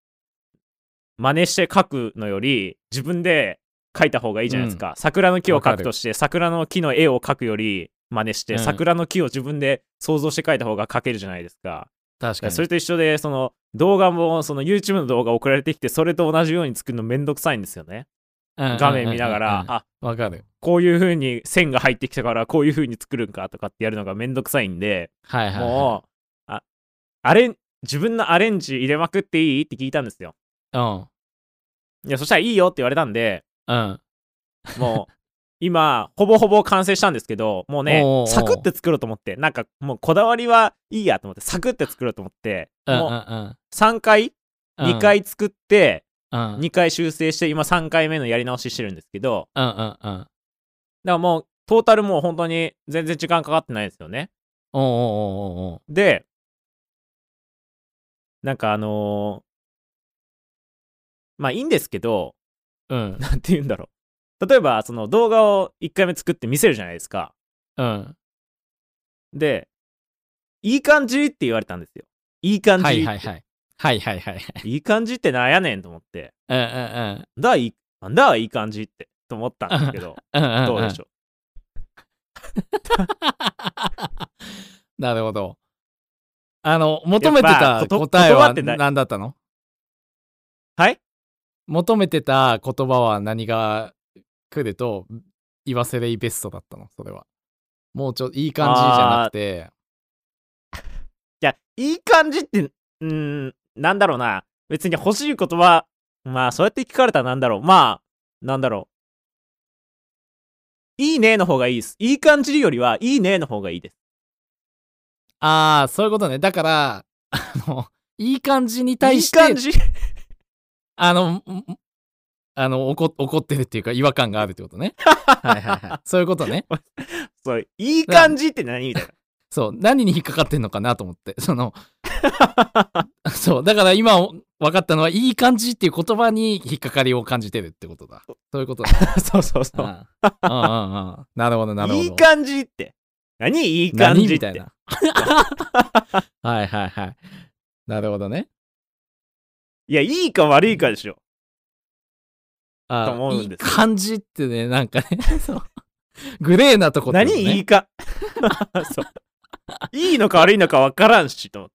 S2: 真似して描くのより自分で描いた方がいいじゃないですか、桜の木を描くとして桜の木の絵を描くより真似して、
S1: うん
S2: 桜の木を自分で想像して描いた方が描けるじゃないですか
S1: 確かに。
S2: それと一緒でその動画もその YouTube の動画送られてきてそれと同じように作るのめんどくさいんですよね画面見ながら、あ
S1: わかる。
S2: こういう風に線が入ってきたからこういう風に作るんかとかってやるのがめんどくさいんで、
S1: はいはい、はい。
S2: もうあアレン自分のアレンジ入れまくっていいって聞いたんですよ
S1: うん。
S2: いやそしたらいいよって言われたんで
S1: うん。
S2: もう今ほぼほぼ完成したんですけどもうねサクって作ろうと思ってなんかもうこだわりはいいやと思ってサクって作ろうと思って。もう
S1: うん。
S2: 3回
S1: うん
S2: 2。回作って
S1: うん。
S2: 2回修正して今3回目のやり直ししてるんですけど
S1: うん。うん。うん。
S2: だからもうトータルもう本当に全然時間かかってないですよね
S1: おうおうおうおう
S2: でなんかあのーまあいいんですけど
S1: うん。
S2: なんて言うんだろう例えばその動画を1回目作って見せるじゃないですか
S1: うん。
S2: でいい感じって言われたんですよいい感じ
S1: はいはいはい。はいはいはい。
S2: いい感じってなんやねんと思って
S1: うんうんうん。
S2: だいいなんだいい感じってと思ったんですけど
S1: うんうんうん。
S2: どうでしょう？
S1: なるほど。あの、求めてた答えは
S2: 言葉ってな
S1: 何だったの？
S2: はい？
S1: 求めてた言葉は何が来ると言わせれいベストだったのそれは。もうちょっといい感じじゃなくて。
S2: いや、いい感じって、うーん、なんだろうな。別に欲しいことは、まあ、そうやって聞かれたらなんだろう。まあ、なんだろう。いいねの方がいいです。いい感じよりは、いいねの方がいいです。
S1: ああ、そういうことね。だから、あの、いい感じに対して、
S2: いい感じ？
S1: あの、んあの怒怒ってるっていうか違和感があるってことね。はいはいはい。そういうことね。
S2: そう、いい感じって何みたいな。
S1: そう、何に引っかかってんのかなと思って。その、そう、だから今分かったのは、いい感じっていう言葉に引っかかりを感じてるってことだ。そういうことだ。
S2: そうそうそう。
S1: うんうんうんうんなるほど、なるほど。
S2: いい感じって。何いい感じって。
S1: 何みたいな。はいはいはい。なるほどね。
S2: いや、いいか悪いかでしょ。
S1: あ
S2: と思うん
S1: いい
S2: ですよ
S1: 感じってね、なんかね、そう。グレーなとこってね、
S2: 何いいか？そう。いいのか悪いのか分からんしと。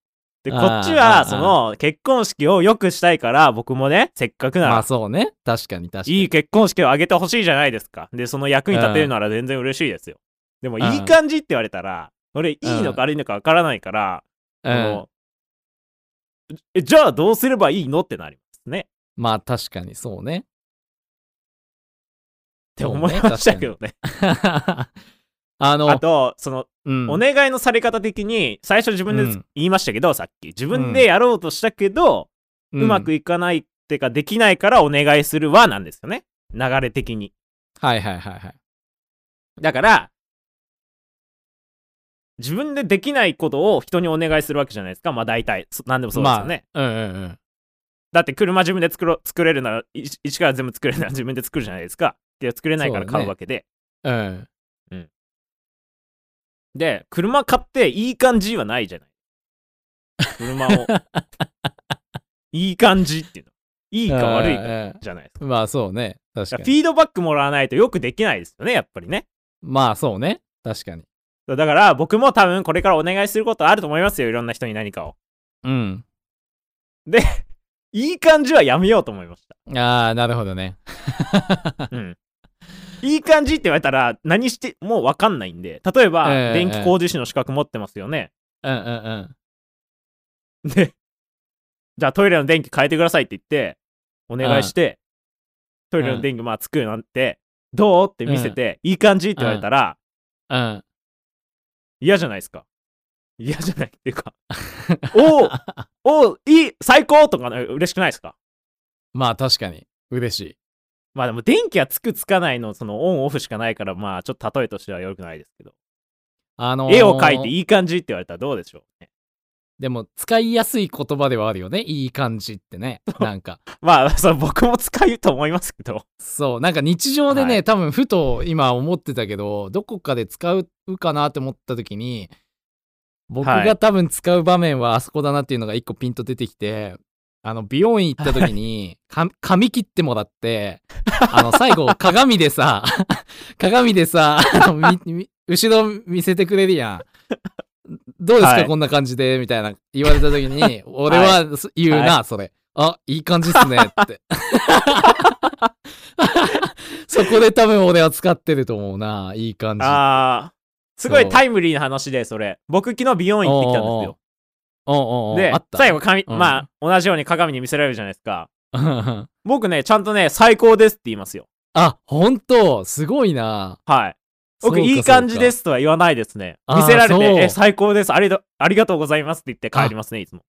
S2: で、こっちは、その、結婚式を良くしたいから、僕もね、せっかくな
S1: まあ
S2: ら、
S1: そうね。確かに確かに。
S2: いい結婚式を挙げてほしいじゃないですか。で、その役に立てるなら全然嬉しいですよ。でも、
S1: ん
S2: いい感じって言われたら、俺、いいのか悪いのか分からないから、
S1: うん
S2: えじゃあどうすればいいの？ってなりますね。っ
S1: まあ確かにそうね。
S2: て思いましたけどね。
S1: あの、
S2: あと、その、
S1: うん
S2: お願いのされ方的に、最初自分で
S1: うん
S2: 言いましたけど、さっき。自分でやろうとしたけど、
S1: う
S2: うまくいかないってか、できないからお願いするはなんですよね。流れ的に。
S1: はいはいはいはい。
S2: だから、自分でできないことを人にお願いするわけじゃないですか。まあ大体、そ何でもそうですよね。
S1: まあ、うんうんうん。
S2: だって車自分で作ろ作れるなら、い一から全部作れるなら 自分で作るじゃないですか。で、作れないから買うわけで。
S1: うん。
S2: で、車買っていい感じはないじゃない。車を。いい感じっていうの。いいか悪いか
S1: か。
S2: じゃないですか。
S1: まあそうね。確か
S2: フ
S1: に。
S2: ィードバックもらわないとよくできないですよね、やっぱりね。
S1: まあそうね。確かに。
S2: だから僕も多分これからお願いすることあると思いますよ、いろんな人に何かを。
S1: うん。
S2: で、いい感じはやめようと思いました。
S1: ああ、なるほどね。
S2: うん。いい感じって言われたら何しても分かんないんで、例えば、
S1: ええ
S2: 電気工事士の資格持ってますよね。
S1: うんうんうん。
S2: で、じゃあトイレの電気変えてくださいって言って、お願いして、トイレの電気まあつくようになって、どうって見せて、いい感じって言われたら、
S1: うん。
S2: 嫌じゃないですか。嫌じゃないっていうか、おうおういい最高とかね嬉しくないですか？
S1: まあ確かに。嬉しい。
S2: まあでも電気はつくつかないのそのオンオフしかないからまあちょっと例えとしては良くないですけど、
S1: あのー
S2: 絵を描いていい感じって言われたらどうでしょうね
S1: でも使いやすい言葉ではあるよね。いい感じってね。なんか。
S2: まあそれ僕も使うと思いますけど
S1: そう。なんか日常でね、
S2: はい
S1: 多分ふと今思ってたけど、どこかで使うかなって思った時に、僕
S2: はい
S1: が多分使う場面はあそこだなっていうのが一個ピンと出てきて、あの、美容院行った時に、か髪切ってもらって、あの、最後、鏡でさ、鏡でさ、後ろ見せてくれるやん。どうですか、
S2: はい。
S1: こんな感じでみたいな言われた時に、俺は言うな、それ。あいい感じっすねって。そこで多分俺は使ってると思うないい感じ。
S2: あー。すごいタイムリーな話でそれ。僕昨日美容院行ってきたんですよ。
S1: おうおうおう
S2: で最後髪、
S1: うん。
S2: まあ同じように鏡に見せられるじゃないですか。
S1: あ
S2: 僕ねちゃんとね最高ですって言いますよ。
S1: 本当すごいな。
S2: はい僕いい感じですとは言わないですね。見せられてえ最高です。ありがありがとうございますって言って帰りますねいつも。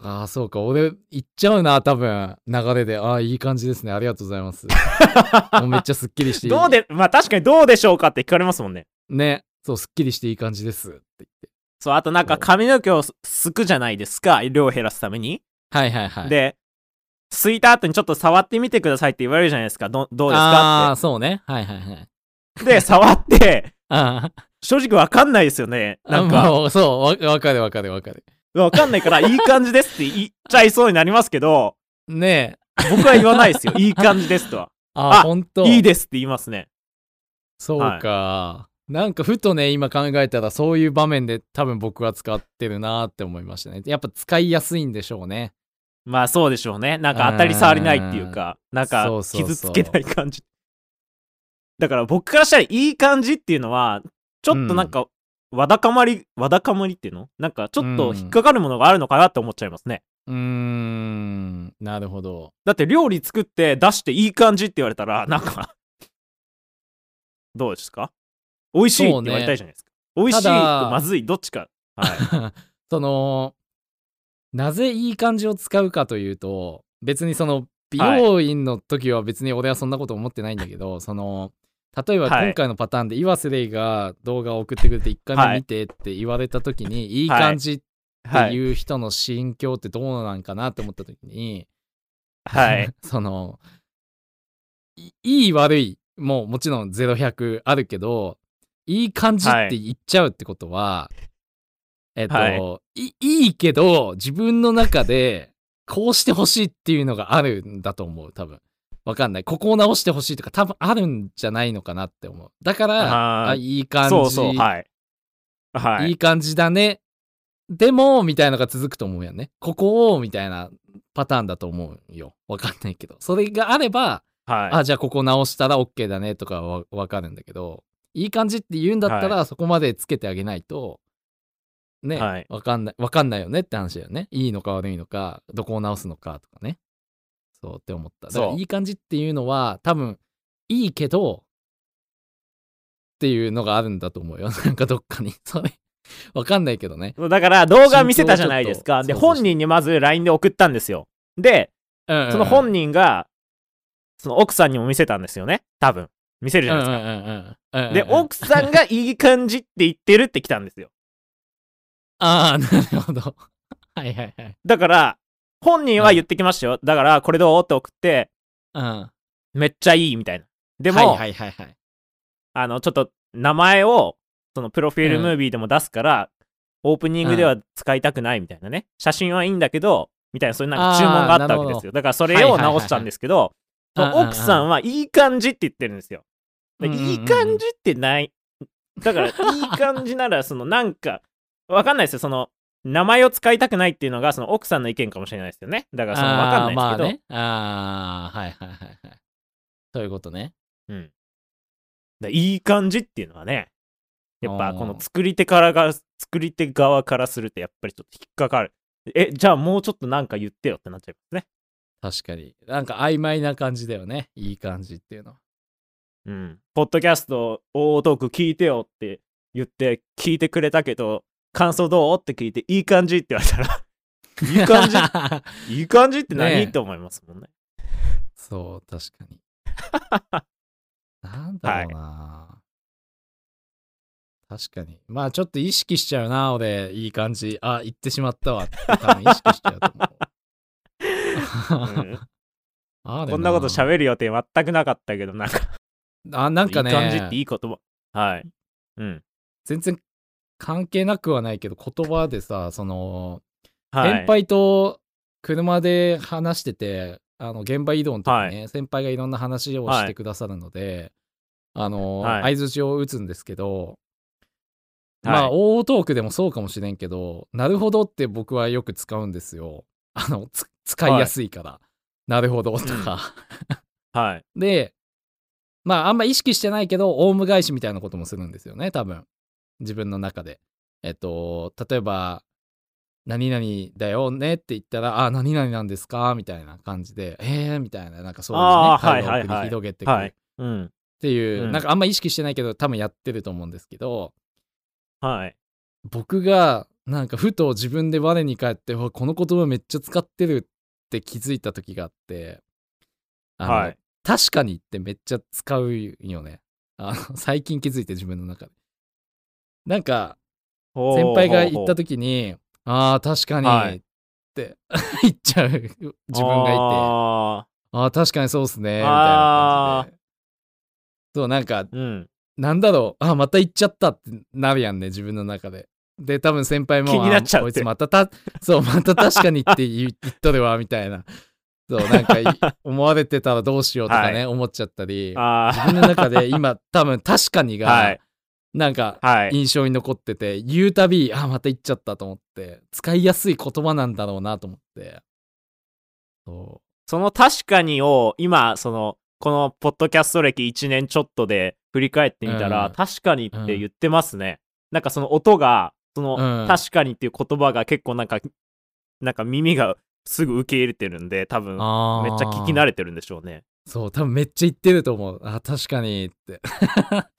S1: ああそうか。俺言っちゃうな多分。流れで。ああいい感じですね。ありがとうございます。もうめっちゃすっきりしていい。
S2: どうでまあ確かにどうでしょうかって聞かれますもんね。
S1: ね。そうすっきりしていい感じですって言って。
S2: そうあとなんか髪の毛をすすくじゃないですか？量を減らすために、
S1: はいはいはい。
S2: で、すいた後にちょっと触ってみてくださいって言われるじゃないですか。どどうです
S1: あ
S2: か
S1: あそうね。はいはいはい。
S2: って。で、触って、
S1: あ
S2: 正直わかんないですよね。
S1: あ
S2: なんか、
S1: もうそうわわかるわかるわかる
S2: わかんないから、いい感じですって言っちゃいそうになりますけど、
S1: ねえ
S2: 僕は言わないですよ。いい感じですとは。
S1: あ
S2: あ
S1: 本当
S2: いいですって言いますね。
S1: そうか、なんかふとね今考えたらそういう場面で多分僕は使ってるなって思いましたねやっぱ使いやすいんでしょうね
S2: まあそうでしょうね。なんか当たり障りないっていうか、なんか傷つけない感じ。だから僕からしたらいい感じっていうのは、ちょっとなんか、わだかまり、わだかまりっていうの？なんかちょっと引っかかるものがあるのかなって思っちゃいますね。
S1: うーんなるほど
S2: だって料理作って出していい感じって言われたら、なんか、どうですか？美味しいって言われたいじゃないですか。美味しいとまずい、どっちか。はい。
S1: そのなぜいい感じを使うかというと別にその美容院の時は別に俺はそんなこと思ってないんだけど、その例えば
S2: はい。
S1: 今回のパターンで岩瀬レイが動画を送ってくれて1回目見てって言われた時に、い、い感じって
S2: はい。
S1: いう人の心境ってどうなんかなって思った時に、
S2: はい。
S1: そのいいい悪いもうもちろん0100あるけどいい感じって言っちゃうってことは、えっと、、
S2: はい
S1: いいけど自分の中でこうしてほしいっていうのがあるんだと思う多分わかんない。ここを直してほしいとか多分あるんじゃないのかなって思う。だからあいい感じ。
S2: そうそう、はい。はい。い。
S1: い感じだね。でもみたいなのが続くと思うよね。ここをみたいなパターンだと思うよ。わかんないけど。それがあれば
S2: はい。
S1: あじゃあここ直したら OK だねとかはわかるんだけど。いい感じって言うんだったら、そこまでつけてあげないとね、
S2: はい。
S1: わかんないわかんないよねって話だよね。いいのか悪いのかどこを直すのかとかねそうって思っただかいい感じっていうのは多分いいけどっていうのがあるんだと思うよ なんかどっかに それわかんないけどね、
S2: だから動画見せたじゃないですか。で、本人にまず LINE で送ったんですよ。で、
S1: うんうんうん
S2: その本人が、その奥さんにも見せたんですよね。多分。見せるじゃないですか。
S1: うんうんうんうんうん
S2: で、奥さんがいい感じって言ってるって来たんですよ。
S1: ああなるほど はいはいはい
S2: だから、本人は言ってきましたよ。だから、これどう？って送って、
S1: うん
S2: めっちゃいいみたいな。でも、
S1: はいはいはいはい
S2: あの、ちょっと名前を、そのプロフィールムービーでも出すから、オープニングでは使いたくないみたいなね。写真はいいんだけど、みたいな、そういうなんか注文があったわけですよ。だからそれを直したんですけど、奥さんはいい感じって言ってるんですよ。いい感じってない。だから、いい感じなら、そのなんか、わかんないですよ。その、名前を使いたくないっていうのが、その奥さんの意見かもしれないですよね。だから、その、わかんないですけど、
S1: ああね。ああ、はいはいはいはい。そういうことね。
S2: うん。だいい感じっていうのはね、やっぱこの作り手からが、作り手側からするとやっぱりちょっと引っかかる。え、じゃあもうちょっとなんか言ってよってなっちゃいますね。
S1: 確かに。なんか曖昧な感じだよね。いい感じっていうのは。
S2: うん。ポッドキャスト、大トーク聞いてよって言って聞いてくれたけど、感想どう？って聞いていい感じ？って言われたら、いい感じ？いい感じって何、
S1: ねえ
S2: って思いますもんね。
S1: そう、確かに。なんだろうな、確かに。まあちょっと意識しちゃうな、俺。いい感じ。あ、言ってしまったわって多分意識しちゃうと思う。
S2: うん こんなこと喋る予定全くなかったけど、なんか、
S1: あ、なんかね。
S2: いい感じっていい言葉。はい。うん。
S1: 全然関係なくはないけど言葉でさその、
S2: はい。
S1: 先輩と車で話しててあの現場移動の時にね、先輩がいろんな話をしてくださるので、あの
S2: はい。
S1: 相づちを打つんですけど、
S2: はい。
S1: まあ大トークでもそうかもしれんけどなるほどって僕はよく使うんですよ。あのつ使いやすいから、なるほどとか、
S2: はい。
S1: でまああんま意識してないけどオウム返しみたいなこともするんですよね多分自分の中でえっと例えば「何々だよね」って言ったら「あ何々なんですか?」みたいな感じで「えー」みたいななんかそういうね会話を
S2: はいはいはい
S1: 繰り広げてくるっ
S2: はい。うん。
S1: ていう、
S2: うん
S1: なんかあんま意識してないけど多分やってると思うんですけど
S2: はい。
S1: 僕がなんかふと自分で我に返ってこの言葉めっちゃ使ってるって気づいた時があってあの、
S2: はい。
S1: 確かにってめっちゃ使うよねあの最近気づいて自分の中でなんか先輩が言った
S2: と
S1: 時に「ああ確かに」
S2: はい。
S1: って 言っちゃう自分がいて「あ
S2: あ
S1: 確かにそうっすね」みたいな感じで。そうなんか
S2: ーうん。
S1: なんだろう。あまた言っちゃったってなるやんね自分の中で。で多分先輩も
S2: 気になっちゃ
S1: こいつまたたそうまた確かにって言 っとるわみたいな。そうなんかい思われてたらどうしようとかね、
S2: は
S1: 思っちゃったり。
S2: あ
S1: 自分の中で今多分確かに
S2: あ。は
S1: が
S2: い。
S1: なんか
S2: はい。
S1: 印象に残ってて言うたびあまた言っちゃったと思って使いやすい言葉なんだろうなと思ってそ
S2: その確かにを今、その、このポッドキャスト歴1年ちょっとで振り返ってみたら、
S1: うん
S2: 確かにって言ってますね。なんかその音が、その、
S1: うん
S2: 確かにっていう言葉が結構なんか、なんか耳がすぐ受け入れてるんで、多分めっちゃ聞き慣れてるんでしょうね。
S1: そう多分めっちゃ言ってると思うあ確かにって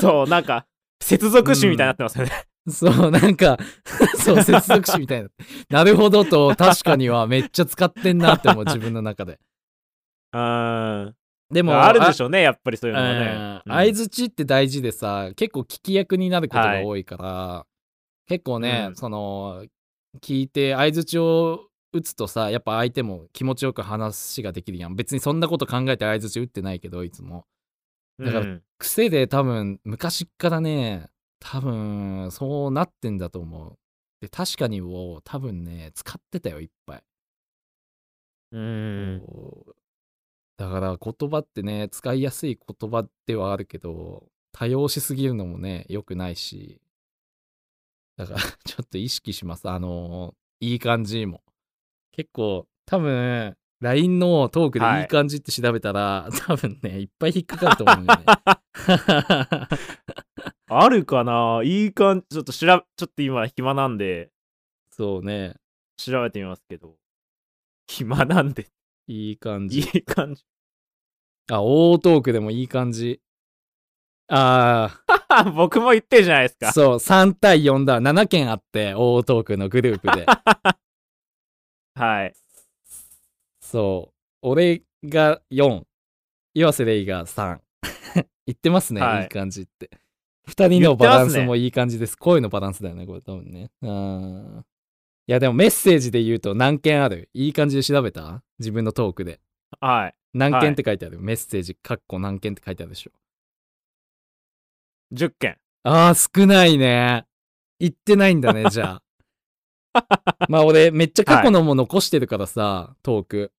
S2: そう、なんか、接続詞みたいになってますよね。
S1: そう、なんか、そう、接続詞みたいな。なるほどと、確かにはめっちゃ使ってんなって思う、自分の中で。
S2: うーん。
S1: でも、
S2: あるでしょうね、やっぱりそういうのはね。
S1: うん
S2: うん
S1: 相づちって大事でさ、結構聞き役になることが多いから、結構ね、
S2: うん
S1: その、聞いて相づちを打つとさ、やっぱ相手も気持ちよく話ができるやん。別にそんなこと考えて相づち打ってないけど、いつも。だから
S2: うん
S1: 癖で多分昔っからね多分そうなってんだと思う。で確かにを多分ね使ってたよいっぱい、
S2: うん。
S1: だから言葉ってね使いやすい言葉ではあるけど多用しすぎるのもね良くないし。だから ちょっと意識します。あのいい感じも結構多分 LINE のトークでいい感じって調べたら、多分ねいっぱい引っかかると思うんだよね
S2: あるかな？いい感じ、ちょっと調べ、ちょっと今暇なんで、
S1: そうね
S2: 調べてみますけど。暇なんで、
S1: いい感
S2: い
S1: じ
S2: い感じ。
S1: あ、大トークでもいい感じ。あ
S2: 僕も言ってるじゃないです
S1: あ、
S2: か。
S1: そう、3対4だ。7件あって、大トークのグループで。
S2: はい。
S1: そう、俺が4、岩瀬レイが3。言ってますね、
S2: はい
S1: い、い感じって。2人のバランスもいい感じです。声のバランスだよね、これ多分ね。うん。いや、でもメッセージで言うと何件ある？いい感じで調べた？自分のトークで。
S2: はい。
S1: 何件って書いてある、メッセージ、かっこ何件って書いてあるでしょ。
S2: 10件。
S1: ああ、少ないね。言ってないんだね、じゃあ。まあ俺、めっちゃ過去のも残してるからさ、トーク。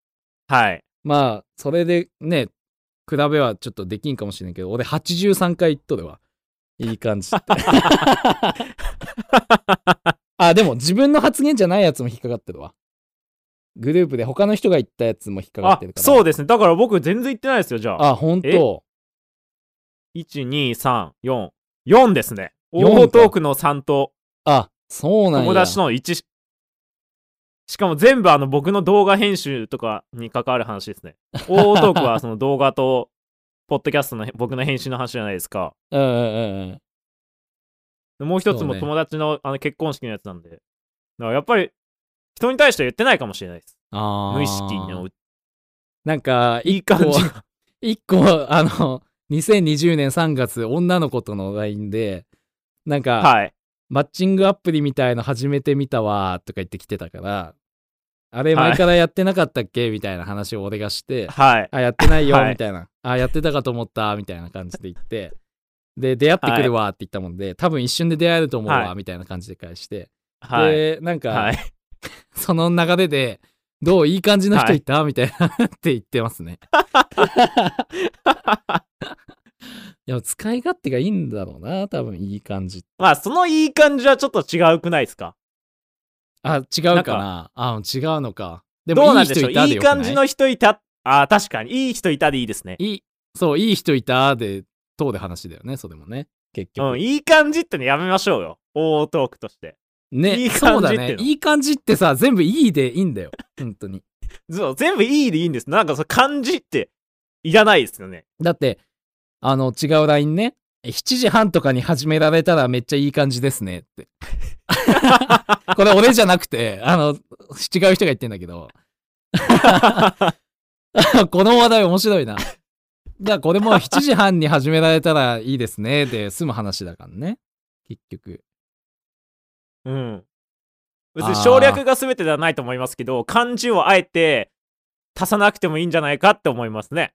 S2: はい。
S1: まあ、それでね、比べはちょっとできんかもしれんけど、俺83回言っとるわ。いい感じ。あ、でも自分の発言じゃないやつも引っかかってるわ。グループで他の人が言ったやつも引っかか
S2: あ
S1: ってる、から。
S2: そうですね。だから僕全然言ってないですよ、じゃあ。
S1: あ、本当
S2: 1、2、3、4。4ですね。大トークの3と
S1: あ、そうなんや。
S2: 友達の1し。しかも全部あの僕の動画編集とかに関わる話ですね。大トークはその動画と、ポッドキャストの僕の編集の話じゃないですか。
S1: うんうんうんうん。
S2: でもう一つも友達のあの結婚式のやつなんで。だからやっぱり人に対しては言ってないかもしれないです。
S1: あー
S2: 無意識の
S1: なんか、
S2: いい感じ
S1: 一個一個、あの、2020年3月、女の子との LINE で、なんか、
S2: はい。
S1: マッチングアプリみたいの始めてみたわとか言ってきてたから、あれ
S2: はい。
S1: 前からやってなかったっけ？みたいな話を俺がして、
S2: はい。
S1: あ、やってないよ
S2: はい。
S1: みたいな、あ、やってたかと思ったみたいな感じで言って、で、出会ってくるわって言ったもんで、多分一瞬で出会えると思うわ
S2: はい。
S1: みたいな感じで返して、
S2: はい。
S1: で、なんか、
S2: はい。
S1: その流れで、どういい感じの人いた、みたいな って言ってますね。いや、使い勝手がいいんだろうな、多分いい感じ。
S2: まあ、そのいい感じはちょっと違うくないですか？
S1: あ、違うかなあ、違うのか。で
S2: どうなんでしょう？いい感じの人いた。あー確かに。いい人いたでいいですね。
S1: いい、そう、いい人いたで、通で話だよね、それもね。結局。
S2: うん、いい感じってのやめましょうよ。大トークとして。
S1: ね、
S2: いい
S1: そうだ
S2: 感じっての。
S1: ねいい感じってさ、全部いいでいいんだよ。本当に。
S2: そう、全部いいでいいんです。なんかその漢字っていらないですよね。
S1: だって、あの、違う LINE ね。7時半とかに始められたらめっちゃいい感じですねって。これ俺じゃなくて、あの、違う人が言ってんだけど。この話題面白いな。じゃあこれも7時半に始められたらいいですねで済む話だからね。結局。
S2: うん。別に省略が全てではないと思いますけど、漢字をあえて足さなくてもいいんじゃないかって思いますね。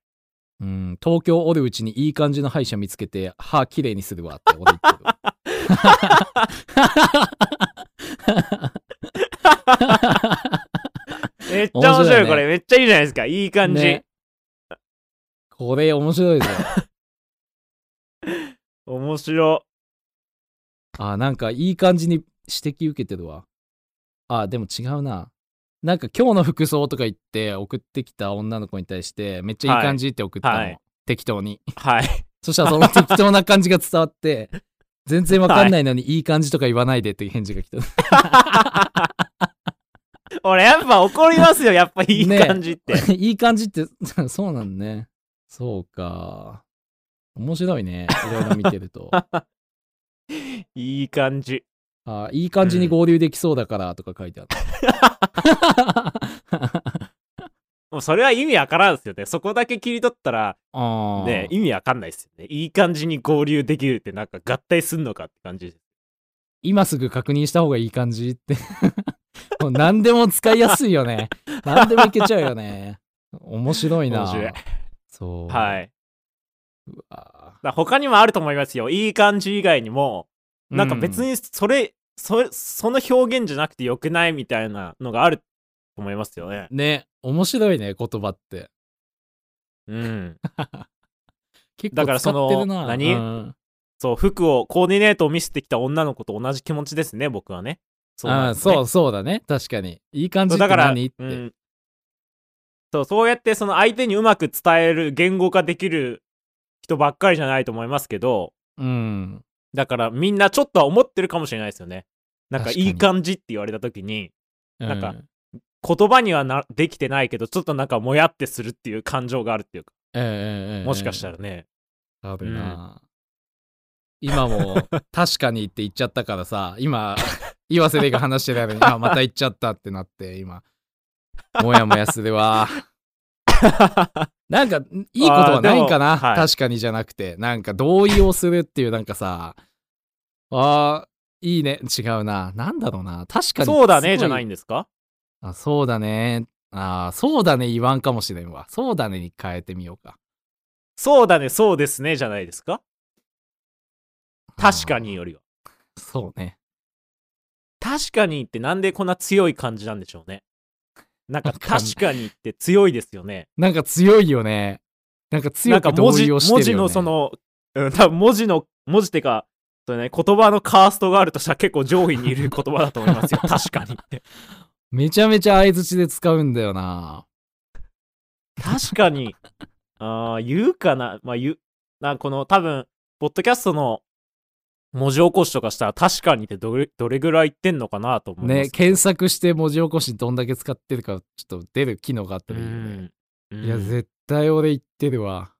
S1: うん、東京おるうちにいい感じの歯医者見つけて歯きれいにするわって俺言ってる。
S2: めっちゃ面白い
S1: ね
S2: これ。めっちゃいいじゃないですか。いい感じ。
S1: ねこれ面白いぞ。
S2: 面白。
S1: あ、なんかいい感じに指摘受けてるわ。あ、でも違うな。なんか今日の服装とか言って送ってきた女の子に対してめっちゃいい感じって送ったの。
S2: はい
S1: 適当に。
S2: はい。
S1: そしたらその適当な感じが伝わって、全然わかんないのに いい感じとか言わないでっていう返事が来た。
S2: 俺やっぱ怒りますよ。やっぱいい
S1: ね
S2: 感じって。
S1: いい感じって、そうなんね。そうか。面白いね。いろいろ見てると。
S2: いい感じ。
S1: あいい感じに合流できそうだからとか書いてあった。
S2: もうそれは意味わからんですよね。そこだけ切り取ったら、ね、意味わかんないですよね。いい感じに合流できるってなんか合体すんのかって感じ。
S1: 今すぐ確認した方がいい感じって。もう何でも使いやすいよね。何でもいけちゃうよね。面白いな。
S2: 面白い
S1: そう。
S2: はい。他にもあると思いますよ。いい感じ以外にも、なんか別
S1: うん
S2: にそれ、そその表現じゃなくてよくないみたいなのがあると思いますよね。
S1: ね、面白いね、言葉って。
S2: うん。
S1: 結構
S2: だからその
S1: 使ってるな。
S2: 何？
S1: うん
S2: そう、服を、コーディネートを見せてきた女の子と同じ気持ちですね、僕はね。そうね
S1: そうそうだね。確かに。いい感じって
S2: そうだから、
S1: 何？って。
S2: うんそう、そうやってその相手にうまく伝える、言語化できる人ばっかりじゃないと思いますけど、
S1: うん。
S2: だからみんなちょっとは思ってるかもしれないですよね。なんかいい感じって言われた時に、なんか
S1: う
S2: 言葉にはなできてないけど、ちょっとなんかもやってするっていう感情があるっていうか、
S1: ええええええ。
S2: もしかしたらね。
S1: あるな、今も 確かにって言っちゃったからさ今岩瀬玲が話してたのに あまた言っちゃったってなって今。もやもやするわ。なんかいいことはないんかな、
S2: はい。
S1: 確かにじゃなくて。なんか同意をするっていうなんかさあーいいね。違うな。なんだろうな。確かに
S2: そうだねじゃないんですか？
S1: あそうだね。あーそうだね。言わんかもしれんわ。そうだねに変えてみようか。
S2: そうだね、そうですねじゃないですか？確かによりは。
S1: そうね。
S2: 確かにってなんでこんな強い感じなんでしょうね。なんか確かにって強いですよね。
S1: なんか強いよね。なんか
S2: な
S1: 強く同意をしてるよ、ね。
S2: 文字のその、うん、多分文字の、文字ってか、それね、言葉のカーストがあるとしたら結構上位にいる言葉だと思いますよ。確かにって。
S1: めちゃめちゃ相づちで使うんだよな。
S2: 確かに。あー言うかなまあ言う。なこの多分、ポッドキャストの文字起こしとかしたら確かにってどれどれぐらい言ってんのかなと思います。
S1: ね、検索して文字起こしどんだけ使ってるかちょっと出る機能があった
S2: う
S1: らいいよね。
S2: ん。
S1: いや、
S2: うん
S1: 絶対俺言ってるわ。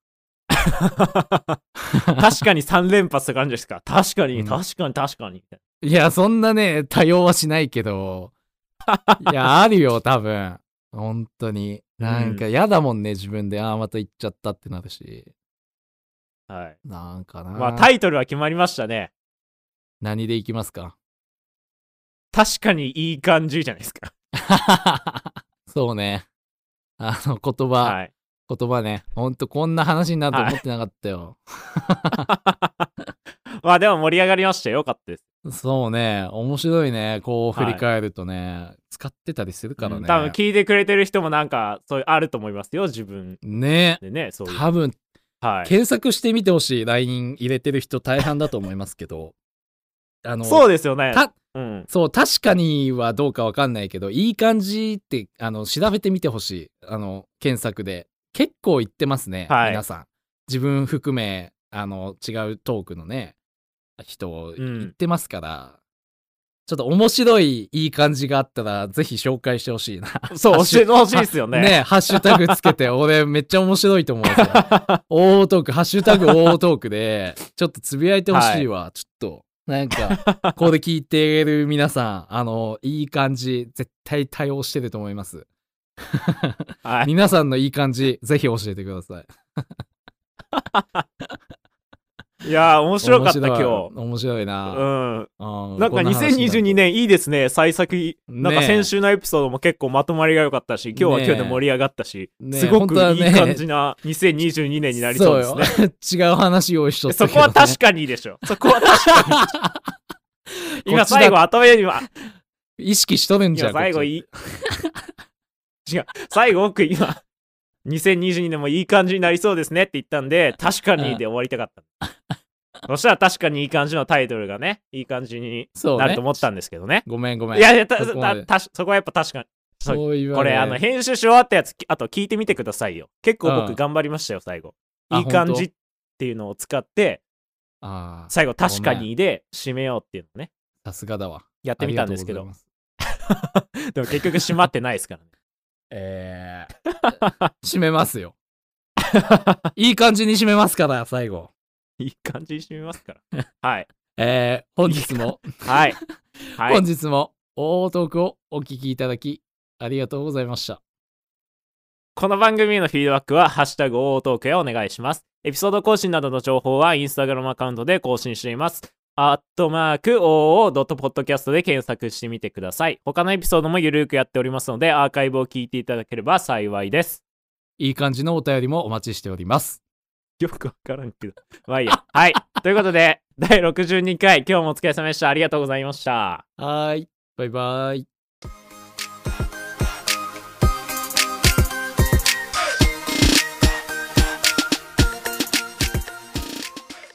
S2: 確かに3連発って感じですか確かに、
S1: うん
S2: 確かに確かに。
S1: いや、そんなね、多用はしないけど。いや、あるよ、多分。本当に。なんか嫌だもんね、自分で。ああ、また言っちゃったってなるし。
S2: はい。
S1: なんかな。
S2: まあタイトルは決まりましたね。
S1: 何でいきますか？
S2: 確かにいい感じじゃないですか。
S1: そうね。あの言葉、
S2: はい。
S1: 言葉ね。ほんとこんな話になると思ってなかったよ。
S2: まあでも盛り上がりましたよ。よかったです。
S1: そうね。面白いね。こう振り返るとね。使ってたりするからね。
S2: うん多分聞いてくれてる人もなんか、そういうあると思いますよ。自分
S1: ね。
S2: でね、そういう。
S1: 多分、
S2: はい。
S1: 検索してみてほしい LINE 入れてる人大半だと思いますけど。あの、
S2: そうですよね。
S1: た
S2: うん。
S1: そう、確かにはどうかわかんないけど、いい感じって、あの、調べてみてほしい。あの、検索で。結構言ってますね、
S2: はい
S1: 皆さん。自分含め、あの、違うトークのね、人
S2: うん
S1: 言ってますから、ちょっと面白い、いい感じがあったら、ぜひ紹介してほしいな。
S2: そう、教えてほしいですよね。
S1: ねハッシュタグつけて、俺めっちゃ面白いと思うんですよ。大トーク、ハッシュタグ大トークで、ちょっとつぶやいてほしいわ。ちょっと、なんか、ここで聞いてる皆さん、あの、いい感じ、絶対対応してると思います。
S2: はい。
S1: 皆さんのいい感じ、ぜひ教えてください。
S2: いやー、面白かった、今日。
S1: 面白いな。
S2: うん。
S1: うん
S2: なんか2022年いいですね。幸先。なんか
S1: ね
S2: 先週のエピソードも結構まとまりが良かったし、今日は
S1: ね
S2: 今日で盛り上がったし、
S1: ね
S2: すごく
S1: いね
S2: い感じな2022年になりそうですね。
S1: 違う話用意しとったね。
S2: こは確かにでしょ。そこは確かに。今最後頭には、
S1: 意識しとるんじゃ
S2: 今
S1: ん。
S2: 最後いい。違う。最後僕今、2022年もいい感じになりそうですねって言ったんで、確かにで終わりたかった。そしたら確かにいい感じのタイトルがね、いい感じになると。思ったんですけどね。
S1: ごめんごめん。
S2: いやいや、たたたそこはやっぱ確かに。そう
S1: 言
S2: これ、あの、編集し終わったやつ、きあと聞いてみてくださいよ。結構
S1: うん
S2: 僕頑張りましたよ、最後。
S1: あ
S2: いい感
S1: 本
S2: じっていうのを使って、最後確かにで締めようっていうのをね、
S1: さすがだわ。
S2: やってみたんですけど。でも結局閉まってないですからね。
S1: えー、締めますよ。いい感じに締めますから、最後。
S2: いい感じに締めますから。はい。
S1: えー、本日も、
S2: はい。はい
S1: 本。日も、大トークをお聞きいただき、ありがとうございました。
S2: この番組へのフィードバックは、ハッシュタグオートークへお願いします。エピソード更新などの情報は、インスタグラムアカウントで更新しています。アットマーク OO.podcast で検索してみてください。他のエピソードもゆるーくやっておりますので、アーカイブを聞いていただければ幸いです。
S1: いい感じのお便りもお待ちしております。
S2: よくわからんけど。まあいいや。はい。ということで、第62回、今日もお疲れ様でした。ありがとうございました。
S1: はーい。バイバイ。